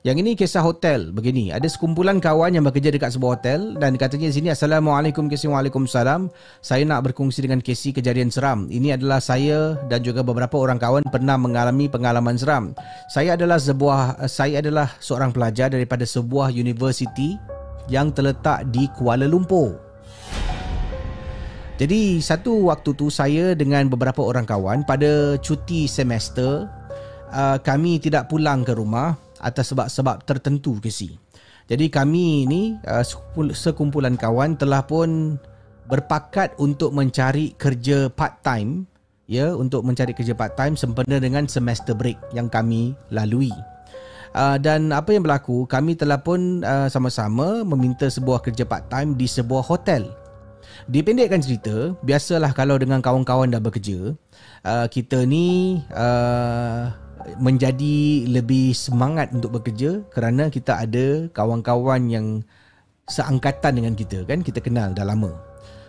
D: Yang ini kisah hotel begini. Ada sekumpulan kawan yang bekerja dekat sebuah hotel dan katanya sini Assalamualaikum Casey Waalaikumsalam. Saya nak berkongsi dengan Casey kejadian seram. Ini adalah saya dan juga beberapa orang kawan pernah mengalami pengalaman seram. Saya adalah sebuah saya adalah seorang pelajar daripada sebuah universiti yang terletak di Kuala Lumpur. Jadi satu waktu tu saya dengan beberapa orang kawan pada cuti semester uh, kami tidak pulang ke rumah atas sebab-sebab tertentu ke si. Jadi kami ini uh, sekumpulan kawan telah pun berpakat untuk mencari kerja part time ya untuk mencari kerja part time sempena dengan semester break yang kami lalui. Uh, dan apa yang berlaku kami telah pun uh, sama-sama meminta sebuah kerja part time di sebuah hotel Dipendekkan cerita, biasalah kalau dengan kawan-kawan dah bekerja, uh, kita ni uh, menjadi lebih semangat untuk bekerja kerana kita ada kawan-kawan yang seangkatan dengan kita kan, kita kenal dah lama.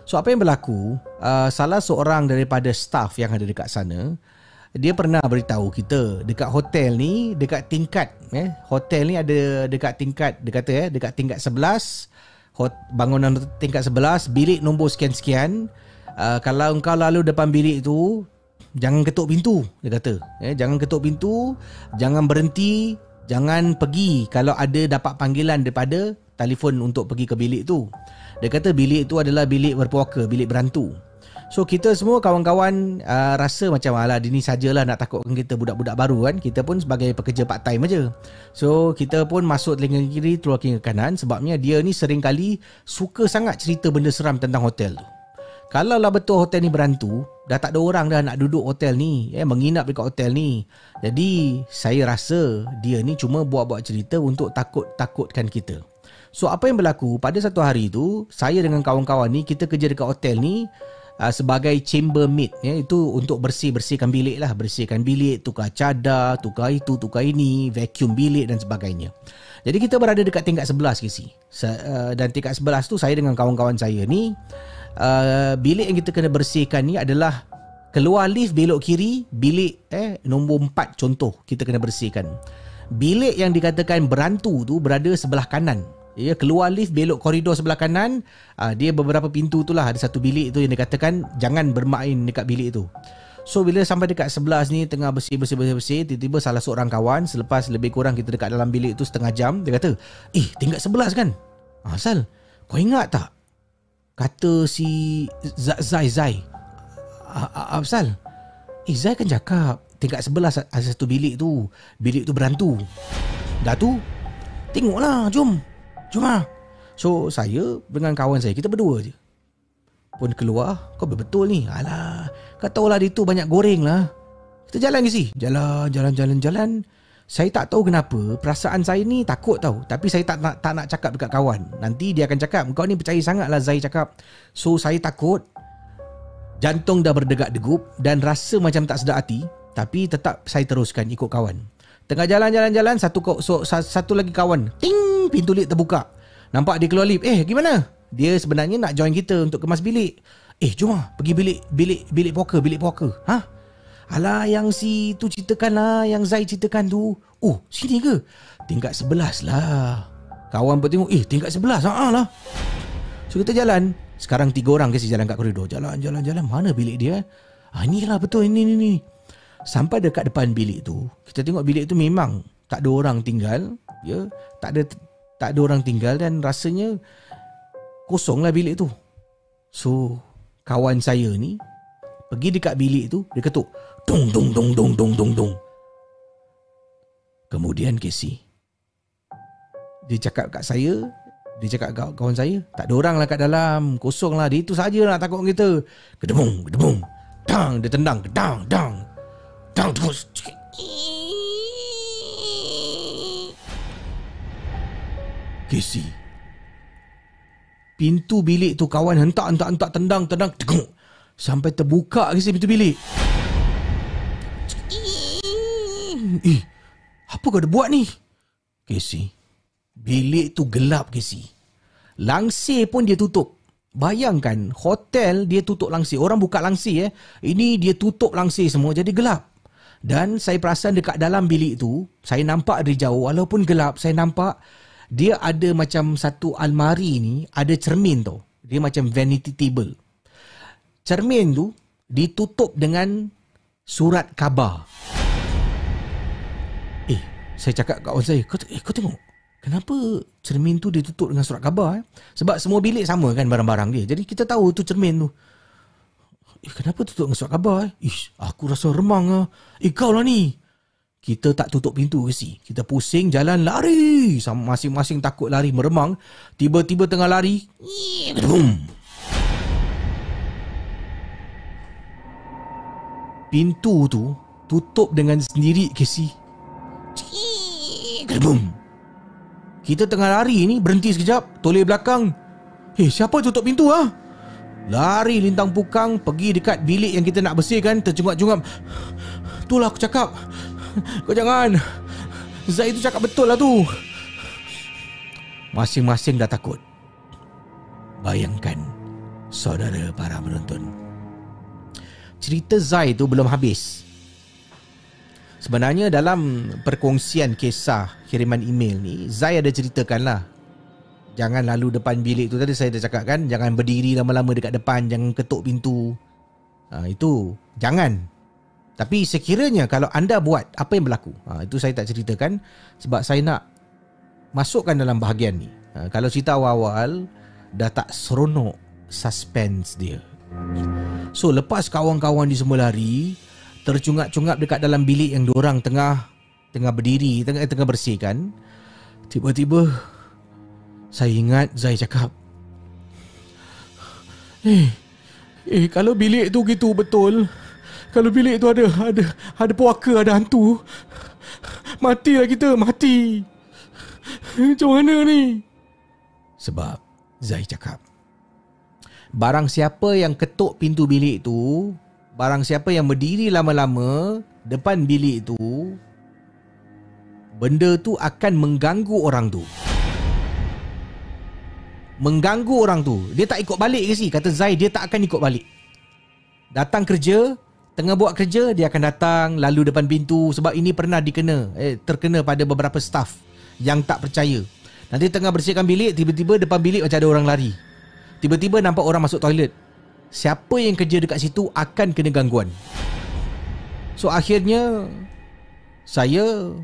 D: So apa yang berlaku, uh, salah seorang daripada staff yang ada dekat sana, dia pernah beritahu kita dekat hotel ni, dekat tingkat eh, hotel ni ada dekat tingkat, dia kata eh, dekat tingkat 11 bangunan tingkat 11 bilik nombor sekian-sekian. Uh, kalau engkau lalu depan bilik tu jangan ketuk pintu dia kata. Eh, jangan ketuk pintu jangan berhenti jangan pergi. Kalau ada dapat panggilan daripada telefon untuk pergi ke bilik tu. Dia kata bilik tu adalah bilik berpuaka bilik berantu So kita semua kawan-kawan uh, rasa macam ala ni sajalah nak takutkan kita budak-budak baru kan. Kita pun sebagai pekerja part time aja. So kita pun masuk telinga kiri keluar telinga kanan sebabnya dia ni sering kali suka sangat cerita benda seram tentang hotel tu. Kalau lah betul hotel ni berantu, dah tak ada orang dah nak duduk hotel ni, eh menginap dekat hotel ni. Jadi saya rasa dia ni cuma buat-buat cerita untuk takut-takutkan kita. So apa yang berlaku pada satu hari tu, saya dengan kawan-kawan ni kita kerja dekat hotel ni uh, sebagai chamber mate ya itu untuk bersih-bersihkan bilik lah. Bersihkan bilik tukar cadar tukar itu tukar ini vacuum bilik dan sebagainya. Jadi kita berada dekat tingkat 11 kisi uh, dan tingkat 11 tu saya dengan kawan-kawan saya ni uh, bilik yang kita kena bersihkan ni adalah keluar lift belok kiri bilik eh nombor 4 contoh kita kena bersihkan. Bilik yang dikatakan berantu tu berada sebelah kanan Ya, keluar lift belok koridor sebelah kanan uh, Dia beberapa pintu tu lah Ada satu bilik tu yang dikatakan Jangan bermain dekat bilik tu So bila sampai dekat sebelah ni Tengah bersih-bersih-bersih Tiba-tiba salah seorang kawan Selepas lebih kurang kita dekat dalam bilik tu Setengah jam Dia kata Eh tingkat sebelas kan ah, Asal Kau ingat tak Kata si Zai Zai Apsal Eh Zai kan cakap tingkat sebelah ada satu bilik tu. Bilik tu berantu. Dah tu, tengoklah, jom. Jom lah. So, saya dengan kawan saya, kita berdua je. Pun keluar, kau betul ni. Alah, kau tahu lah dia tu banyak goreng lah. Kita jalan ke si? Jalan, jalan, jalan, jalan. Saya tak tahu kenapa perasaan saya ni takut tau. Tapi saya tak nak tak nak cakap dekat kawan. Nanti dia akan cakap, kau ni percaya sangat lah Zai cakap. So saya takut. Jantung dah berdegat degup dan rasa macam tak sedar hati. Tapi tetap saya teruskan ikut kawan. Tengah jalan-jalan-jalan, satu so, sa- satu lagi kawan. Ting! Pintu lift terbuka. Nampak dia keluar lift. Eh, gimana? Dia sebenarnya nak join kita untuk kemas bilik. Eh, jom lah. Pergi bilik bilik bilik poker, bilik poker. Ha? Alah yang si tu ceritakan lah Yang Zai ceritakan tu Oh sini ke Tingkat sebelas lah Kawan pun tengok Eh tingkat sebelas Haa lah So kita jalan Sekarang tiga orang kasi jalan kat koridor Jalan jalan jalan Mana bilik dia Ah ni lah betul ini ni ni Sampai dekat depan bilik tu Kita tengok bilik tu memang Tak ada orang tinggal Ya. Tak ada Tak ada orang tinggal Dan rasanya Kosong lah bilik tu. So Kawan saya ni Pergi dekat bilik tu Dia ketuk Dong dong dong dong dong dong dong Kemudian Casey Dia cakap kat saya Dia cakap kat kawan saya Tak ada orang lah kat dalam Kosong lah Dia itu saja nak takut kita. Kedemung Kedemung Dang Dia tendang Dang Dang Dang terus Casey Pintu bilik tu kawan hentak hentak hentak tendang tendang teguk sampai terbuka Casey pintu bilik. Eh, apa kau dah buat ni? Casey, bilik tu gelap Casey. Langsir pun dia tutup. Bayangkan hotel dia tutup langsir. Orang buka langsir eh. Ini dia tutup langsir semua jadi gelap. Dan saya perasan dekat dalam bilik tu, saya nampak dari jauh walaupun gelap, saya nampak dia ada macam satu almari ni, ada cermin tu. Dia macam vanity table. Cermin tu ditutup dengan surat khabar. Eh, saya cakap kat kawan saya, kau, eh, kau tengok. Kenapa cermin tu ditutup dengan surat khabar eh? Sebab semua bilik sama kan barang-barang dia. Jadi kita tahu tu cermin tu. Eh, kenapa tutup dengan surat khabar eh? Ish, aku rasa remang lah. Eh, kau lah ni. Kita tak tutup pintu ke si. Kita pusing jalan lari. Masing-masing takut lari meremang. Tiba-tiba tengah lari. Boom. Pintu tu tutup dengan sendiri ke si. Boom. Kita tengah lari ni berhenti sekejap. Toleh belakang. Eh siapa tutup pintu ah? Ha? Lari lintang pukang pergi dekat bilik yang kita nak bersihkan tercungap-cungap. Itulah aku cakap. Kau jangan. Zai tu cakap betul lah tu. Masing-masing dah takut. Bayangkan saudara para penonton. Cerita Zai tu belum habis. Sebenarnya dalam perkongsian kisah kiriman email ni, Zai ada ceritakan lah. Jangan lalu depan bilik tu tadi saya dah cakap kan. Jangan berdiri lama-lama dekat depan. Jangan ketuk pintu. Ha, itu jangan. Tapi sekiranya kalau anda buat apa yang berlaku. Ha, itu saya tak ceritakan. Sebab saya nak masukkan dalam bahagian ni. Ha, kalau cerita awal-awal dah tak seronok suspense dia. So lepas kawan-kawan ni semua lari. Tercungap-cungap dekat dalam bilik yang diorang tengah tengah berdiri, tengah tengah bersihkan. Tiba-tiba saya ingat Zai cakap. Eh Eh kalau bilik tu gitu betul. Kalau bilik tu ada Ada ada puaka Ada hantu. Matilah kita Mati. Macam mana ni? Sebab Zai cakap Barang siapa yang ketuk pintu bilik tu Barang siapa yang berdiri lama-lama Depan bilik tu Benda tu akan mengganggu orang tu mengganggu orang tu. Dia tak ikut balik ke sih? Kata Zai dia tak akan ikut balik. Datang kerja, tengah buat kerja dia akan datang lalu depan pintu sebab ini pernah dikena eh, terkena pada beberapa staff yang tak percaya. Nanti tengah bersihkan bilik tiba-tiba depan bilik macam ada orang lari. Tiba-tiba nampak orang masuk toilet. Siapa yang kerja dekat situ akan kena gangguan. So akhirnya saya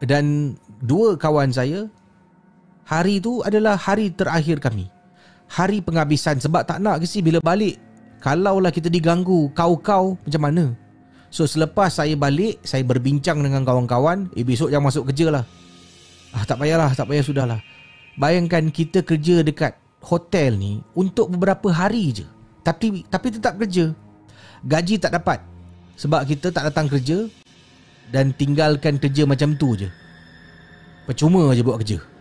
D: dan dua kawan saya hari tu adalah hari terakhir kami. Hari penghabisan. Sebab tak nak ke si bila balik. Kalaulah kita diganggu kau-kau macam mana? So selepas saya balik Saya berbincang dengan kawan-kawan. Eh besok jangan masuk kerja lah. Ah tak payahlah Tak payah sudahlah. Bayangkan kita kerja dekat hotel ni Untuk beberapa hari je. Tapi tapi tetap kerja. Gaji tak dapat. Sebab kita tak datang kerja Dan tinggalkan kerja macam tu je. Percuma je buat kerja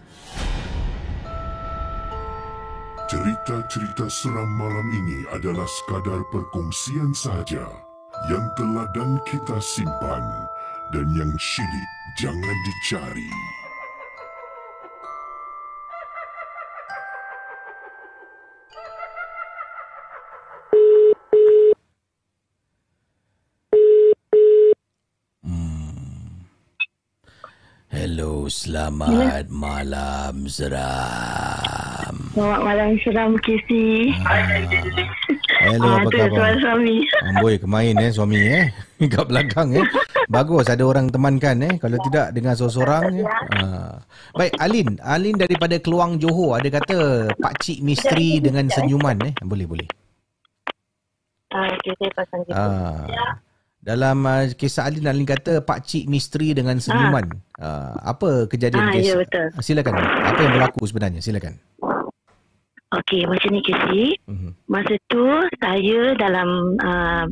C: Cerita-cerita seram malam ini adalah sekadar perkongsian sahaja yang telah dan kita simpan dan yang syilid jangan dicari.
D: Hello, selamat malam seram.
G: Selamat malam seram Casey.
D: Hello,
G: Ah,
D: apa
G: tu
D: khabar?
G: tuan suami.
D: Amboi, kemain eh suami eh. Kat belakang eh. Bagus ada orang temankan eh. Kalau tidak dengan seorang-seorang eh. Ha. Baik, Alin. Alin daripada Keluang Johor ada kata Pak Cik Misteri dengan senyuman eh. Boleh, boleh.
G: Ah, okay, saya pasang gitu.
D: Ah. Dalam uh, kisah Alin, Alin kata Pak Cik Misteri dengan senyuman. Ah. apa kejadian
G: Ah,
D: kes?
G: ya, betul.
D: Silakan. Apa yang berlaku sebenarnya? Silakan.
G: Okey, macam ni Casey.
D: Mhm.
G: Masa tu saya dalam uh,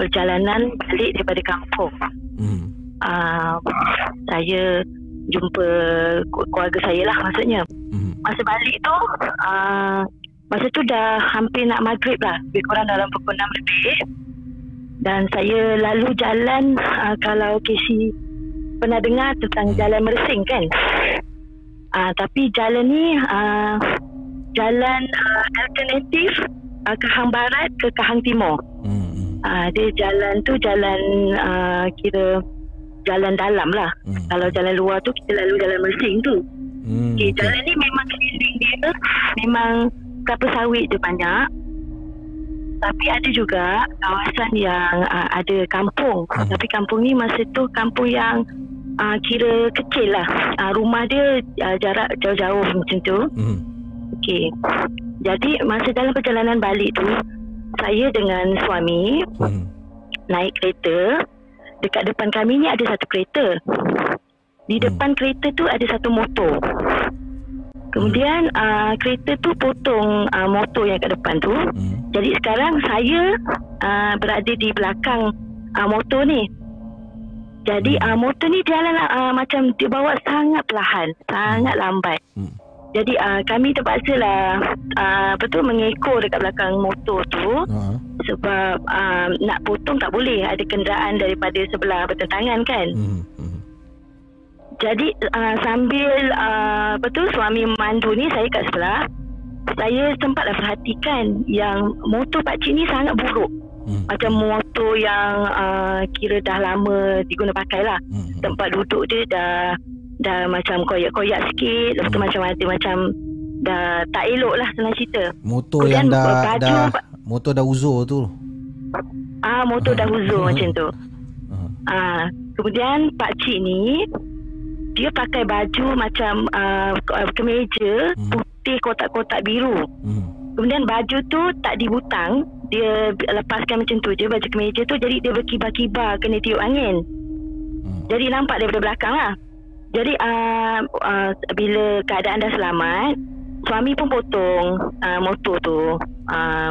G: perjalanan balik daripada kampung.
D: Mhm.
G: Uh, saya jumpa keluarga saya lah maksudnya.
D: Mhm.
G: Masa balik tu, uh, masa tu dah hampir nak maghrib lah. Lebih kurang dalam pukul 6 lebih. Dan saya lalu jalan, uh, kalau Casey pernah dengar tentang jalan meresing kan? Uh, tapi jalan ni uh, jalan uh, alternatif uh, ke hang barat ke ke hang timur.
D: Mhm.
G: Uh, dia jalan tu jalan uh, kira jalan dalam lah.
D: Mhm.
G: Kalau jalan luar tu kita lalu jalan mersing tu.
D: Hmm,
G: Okay, jalan ni memang keliling dia memang kelapa sawit je banyak. Tapi ada juga kawasan yang uh, ada kampung.
D: Mhm.
G: Tapi kampung ni masa tu kampung yang uh, kira kecil lah. Uh, rumah dia uh, jarak jauh-jauh macam tu.
D: Mhm.
G: Okey. Jadi masa dalam perjalanan balik tu saya dengan suami
D: Mhm.
G: naik kereta. Dekat depan kami ni ada satu kereta. Di depan kereta tu ada satu motor. Kemudian uh, kereta tu potong uh, motor yang kat depan tu.
D: Mhm.
G: Jadi sekarang saya uh, berada di belakang uh, motor ni. Jadi uh, motor ni jalan uh, macam dia bawa sangat perlahan, sangat lambat.
D: Hmm.
G: Jadi uh, kami terpaksa lah uh, apa tu mengekor dekat belakang motor tu
D: Ha.
G: sebab uh, nak potong tak boleh ada kenderaan daripada sebelah bertentangan kan.
D: Mhm.
G: Jadi uh, sambil uh, apa tu suami memandu ni saya kat sebelah saya sempatlah perhatikan yang motor pak cik ni sangat buruk.
D: Hmm.
G: Macam motor yang uh, kira dah lama diguna pakai lah.
D: Hmm.
G: Tempat duduk dia dah dah macam koyak-koyak sikit. Lepas tu
D: Hmm.
G: macam ada macam dah tak elok lah senang cerita.
D: Motor
G: Kemudian
D: yang dah
G: baju
D: dah motor dah uzur tu.
G: Ah motor dah huzur macam tu.
D: Ah.
G: Ah kemudian pak cik ni dia pakai baju macam uh, kemeja
D: Hmm.
G: putih kotak-kotak biru.
D: Hmm.
G: Kemudian baju tu tak dibutang, dia lepaskan macam tu je baju kemeja tu jadi dia berkibar-kibar kena tiup angin.
D: Hmm.
G: Jadi nampak daripada belakang lah. Jadi uh, uh, bila keadaan dah selamat, suami pun potong uh, motor tu. Uh,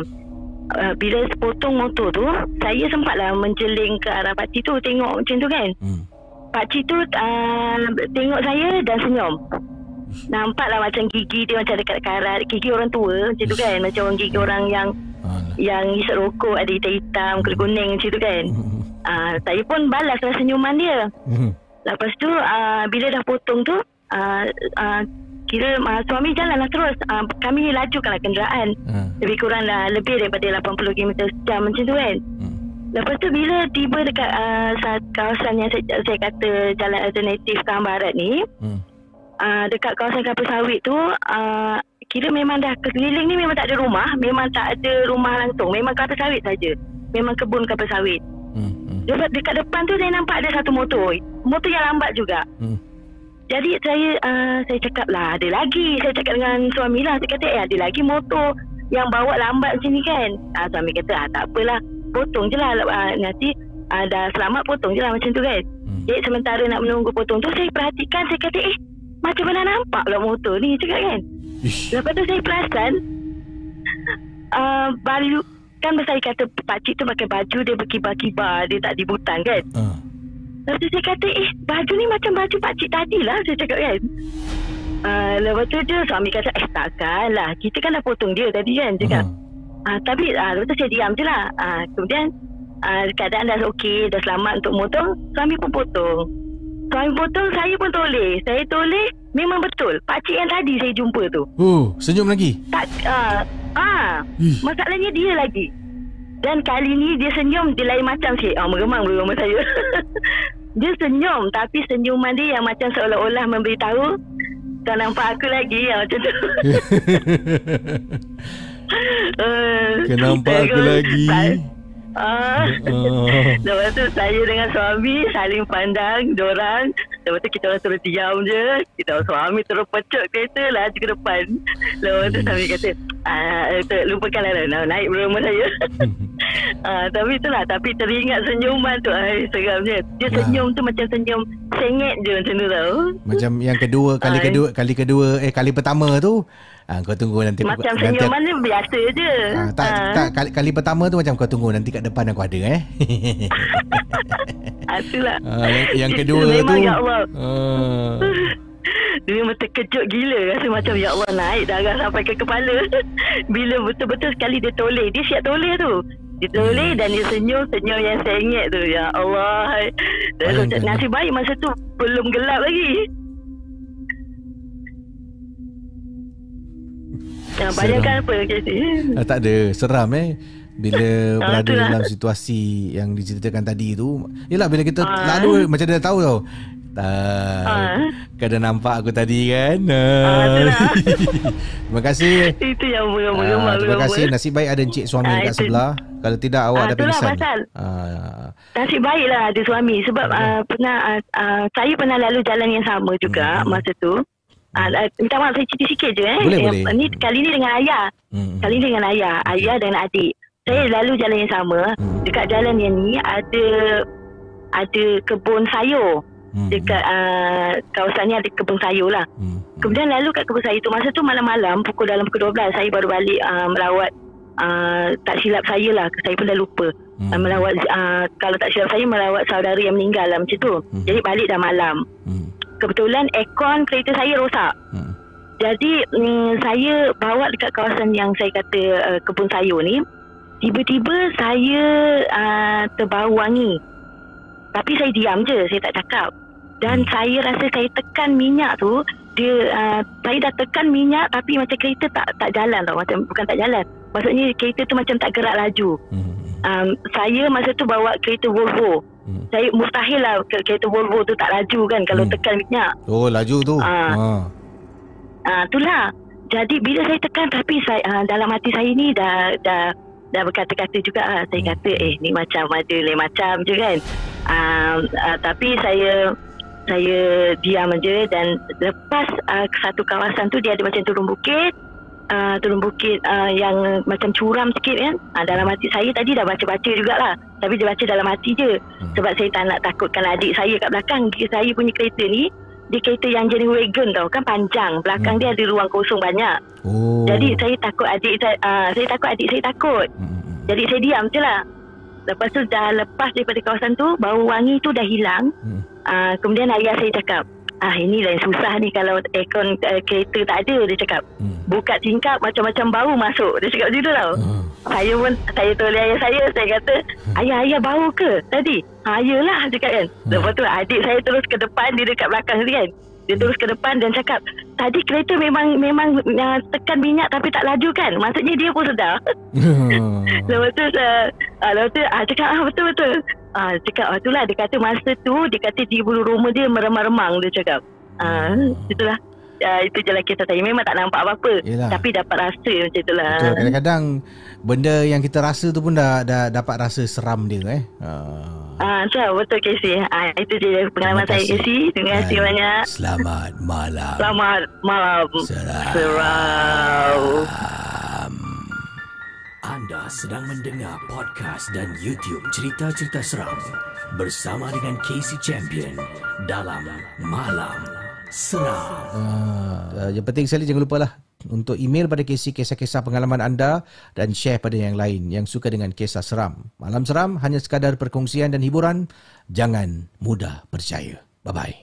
G: uh, bila potong motor tu, saya sempatlah menjeling ke arah pakcik tu tengok macam tu kan.
D: Hmm.
G: Pakcik tu uh, tengok saya dan senyum. Nampaklah macam gigi dia macam dekat karat. Gigi orang tua macam tu kan. Macam orang gigi orang yang
D: Alah.
G: yang hisap rokok ada hitam-hitam, kuning-kuning macam tu kan.
D: Hmm.
G: Uh, saya pun balaslah senyuman dia. Lepas tu uh, bila dah potong tu uh, uh, kira uh, suami jalanlah terus. Uh, kami lajukanlah kenderaan.
D: Ah.
G: Lebih kurang dah lebih daripada 80 km sejam macam tu kan.
D: Hmm.
G: Lepas tu bila tiba dekat uh, sa- kawasan yang saya, saya kata jalan alternatif Kang Barat ni,
D: Hmm.
G: uh, dekat kawasan kapal sawit tu, uh, kira memang dah keliling ni memang tak ada rumah, memang tak ada rumah langsung, memang kapal sawit saja. Memang kebun kapal sawit.
D: Hmm.
G: Dekat, dekat depan tu saya nampak ada satu motor. Motor yang lambat juga.
D: Hmm.
G: Jadi saya uh, saya cakap lah ada lagi. Saya cakap dengan suami lah. Saya kata eh ada lagi motor yang bawa lambat macam ni kan. Uh, suami kata ah, tak apalah. Potong je lah. Uh, nanti uh, dah selamat potong je lah macam tu kan.
D: Hmm.
G: Jadi sementara nak menunggu potong tu saya perhatikan saya kata eh macam mana nampak pula motor ni cakap kan.
D: Ish.
G: Lepas tu saya perasan uh, baju kan saya kata pakcik tu pakai baju dia berkibar-kibar dia tak dibutang kan.
D: Ah.
G: Lepas tu saya kata eh baju ni macam baju pakcik tadi lah saya cakap kan. Uh, lepas tu je suami kata eh takkan lah kita kan dah potong dia tadi kan cakap.
D: Ah.
G: Uh, tapi uh, lepas tu saya diam je lah. Uh, kemudian uh, keadaan dah okey, dah selamat untuk motong. Suami pun potong. Suami potong, saya pun toleh. Saya toleh, memang betul. Pakcik yang tadi saya jumpa tu.
D: Oh, senyum lagi.
G: Tak, uh, ah, masalahnya dia lagi. Dan kali ni dia senyum, dia lain macam sikit. Ah, meremang bersama saya. dia senyum, tapi senyuman dia yang macam seolah-olah memberitahu, kau nampak aku lagi, ah, macam tu.
D: Kau nampak aku
G: saya-
D: lagi.
G: Ah.
D: Oh.
G: Lepas tu saya dengan suami saling pandang Diorang Lepas tu kita orang terus diam je Kita orang suami terus pecuk kereta Laju ke depan Lepas tu suami kata ah, Lupakanlah lah na- Naik bersama saya ah, Tapi itulah Tapi teringat senyuman tu Ay, Seramnya Dia
D: Ah.
G: senyum tu macam senyum Sengit je macam tu tau
D: Macam yang kedua Kali
G: Ai.
D: kedua Kali kedua Eh kali pertama tu ah, Kau tunggu nanti
G: Macam
D: nanti
G: senyuman ni biasa je.
D: Ah, tak,
G: Ah,
D: tak kali, kali pertama tu macam kau tunggu Nanti kat depan aku ada eh.
G: Ah, Itulah.
D: Ah, yang, yang kedua
G: memang
D: tu
G: ya Allah.
D: Ah,
G: Dia memang terkejut gila Rasa macam Ya Allah naik darah sampai ke kepala. Bila betul-betul sekali dia toleh Dia siap toleh tu. Dia toleh dan dia senyum Senyum yang sengit tu. Ya Allah.
D: Bayangkan.
G: Nasib baik masa tu Belum gelap lagi Ya, bayangkan apa Casey?
D: ah, Tak ada Seram eh bila
G: Ah,
D: berada
G: itulah.
D: dalam situasi yang diceritakan tadi tu Yelah bila kita
G: Ah.
D: lalu macam dia dah tahu tau Tak
G: Ah.
D: Kau dah nampak aku tadi kan
G: Ah, itulah.
D: Terima kasih
G: Itu yang
D: Ah,
G: meremang-meremang
D: terima kasih Nasib baik ada encik suami
G: Ah,
D: dekat
G: itu-
D: sebelah Kalau tidak awak
G: Ah,
D: dah
G: itulah
D: pingsan
G: pasal.
D: ah,
G: Nasib baiklah ada suami sebab uh, pernah uh, uh, saya pernah lalu jalan yang sama juga
D: Hmm.
G: masa tu. Uh, uh, minta maaf saya cerita sikit je eh.
D: Boleh,
G: Yang-
D: boleh.
G: Ni kali ni dengan ayah.
D: hmm.
G: Kali ni dengan ayah, ayah dan adik. Saya lalu jalan yang sama.
D: Hmm.
G: Dekat jalan yang ni ada ada kebun sayur.
D: Hmm.
G: Dekat uh, kawasan ni ada kebun sayur lah.
D: Hmm.
G: Kemudian lalu kat kebun sayur tu masa tu malam-malam pukul dalam pukul 12 saya baru balik uh, merawat uh, tak silap saya lah saya pun dah lupa
D: Hmm.
G: uh, merawat uh, kalau tak silap saya merawat saudara yang meninggal lah macam tu
D: Hmm.
G: jadi balik dah malam
D: Hmm.
G: Kebetulan aircon kereta saya rosak.
D: Hmm.
G: jadi mm, saya bawa dekat kawasan yang saya kata uh, kebun sayur ni tiba-tiba saya uh, terbau wangi tapi saya diam je saya tak cakap. Dan saya rasa saya tekan minyak tu dia uh, saya dah tekan minyak tapi macam kereta tak tak jalan tau. Macam bukan tak jalan. Maksudnya kereta tu macam tak gerak laju.
D: Hmm.
G: um, saya masa tu bawa kereta Volvo
D: Hmm.
G: saya mustahil lah ke- kereta Volvo tu tak laju kan kalau
D: Hmm.
G: tekan minyak
D: Oh laju tu
G: Ah.
D: ah.
G: Ah, itulah. Jadi bila saya tekan tapi saya ah, dalam hati saya ni dah dah dah berkata-kata juga ah. Saya kata eh ni macam ada lain macam je kan. Ah, ah, tapi saya saya diam aja dan lepas ke satu kawasan tu dia ada macam turun bukit. Uh, turun bukit uh, yang macam curam sikit kan? Uh, Dalam hati saya tadi dah baca-baca jugalah. Tapi dia baca dalam hati je. Sebab saya tak nak takutkan adik saya kat belakang. Saya punya kereta ni Dia kereta yang jenis wagon tau Kan? Panjang. Belakang dia ada ruang kosong banyak.
D: Oh.
G: Jadi saya takut adik saya uh, Saya takut adik saya takut.
D: Hmm.
G: Jadi saya diam je lah. Lepas tu dah lepas daripada kawasan tu Bau wangi tu dah hilang.
D: Hmm.
G: uh, Kemudian ayah saya cakap Ah ini yang susah ni Kalau aircon uh, kereta tak ada Dia cakap.
D: Hmm.
G: Buka tingkap macam-macam bau masuk. Dia cakap macam tu tau.
D: Ah.
G: saya pun Saya toleh ayah saya Saya kata Ayah ayah bau ke tadi? Ha, Ayalah dia cakap kan. Lepas tu adik saya terus ke depan Dia dekat belakang tadi kan. Dia terus ke depan dan cakap Tadi kereta memang Memang uh, tekan minyak Tapi tak laju kan? Maksudnya dia pun sedar. Lepas tu uh, uh, Lepas tu uh, Cakap ah, betul-betul uh, Cakap ah, itulah Dia kata masa tu Dia kata di bulu rumah dia Meremang-remang Dia cakap uh, Itulah uh, Itu je lah kisah saya Memang tak nampak apa-apa
D: Yelah.
G: Tapi dapat rasa macam itulah
D: Betul kadang-kadang Benda yang kita rasa tu pun dah, dah dapat rasa seram dia eh ah.
G: Ah, uh, betul Casey. Ah, itu je pengalaman saya. Casey. Terima kasih banyak.
D: Selamat malam
G: Selamat malam.
D: Seram.
G: Serau.
E: Anda sedang mendengar podcast dan YouTube cerita-cerita seram bersama dengan Casey Champion dalam Malam Seram.
D: Uh, yang penting sekali jangan lupa lah untuk email pada Casey kisah-kisah pengalaman anda dan share pada yang lain yang suka dengan kisah seram. Malam seram hanya sekadar perkongsian dan hiburan. Jangan mudah percaya. Bye-bye.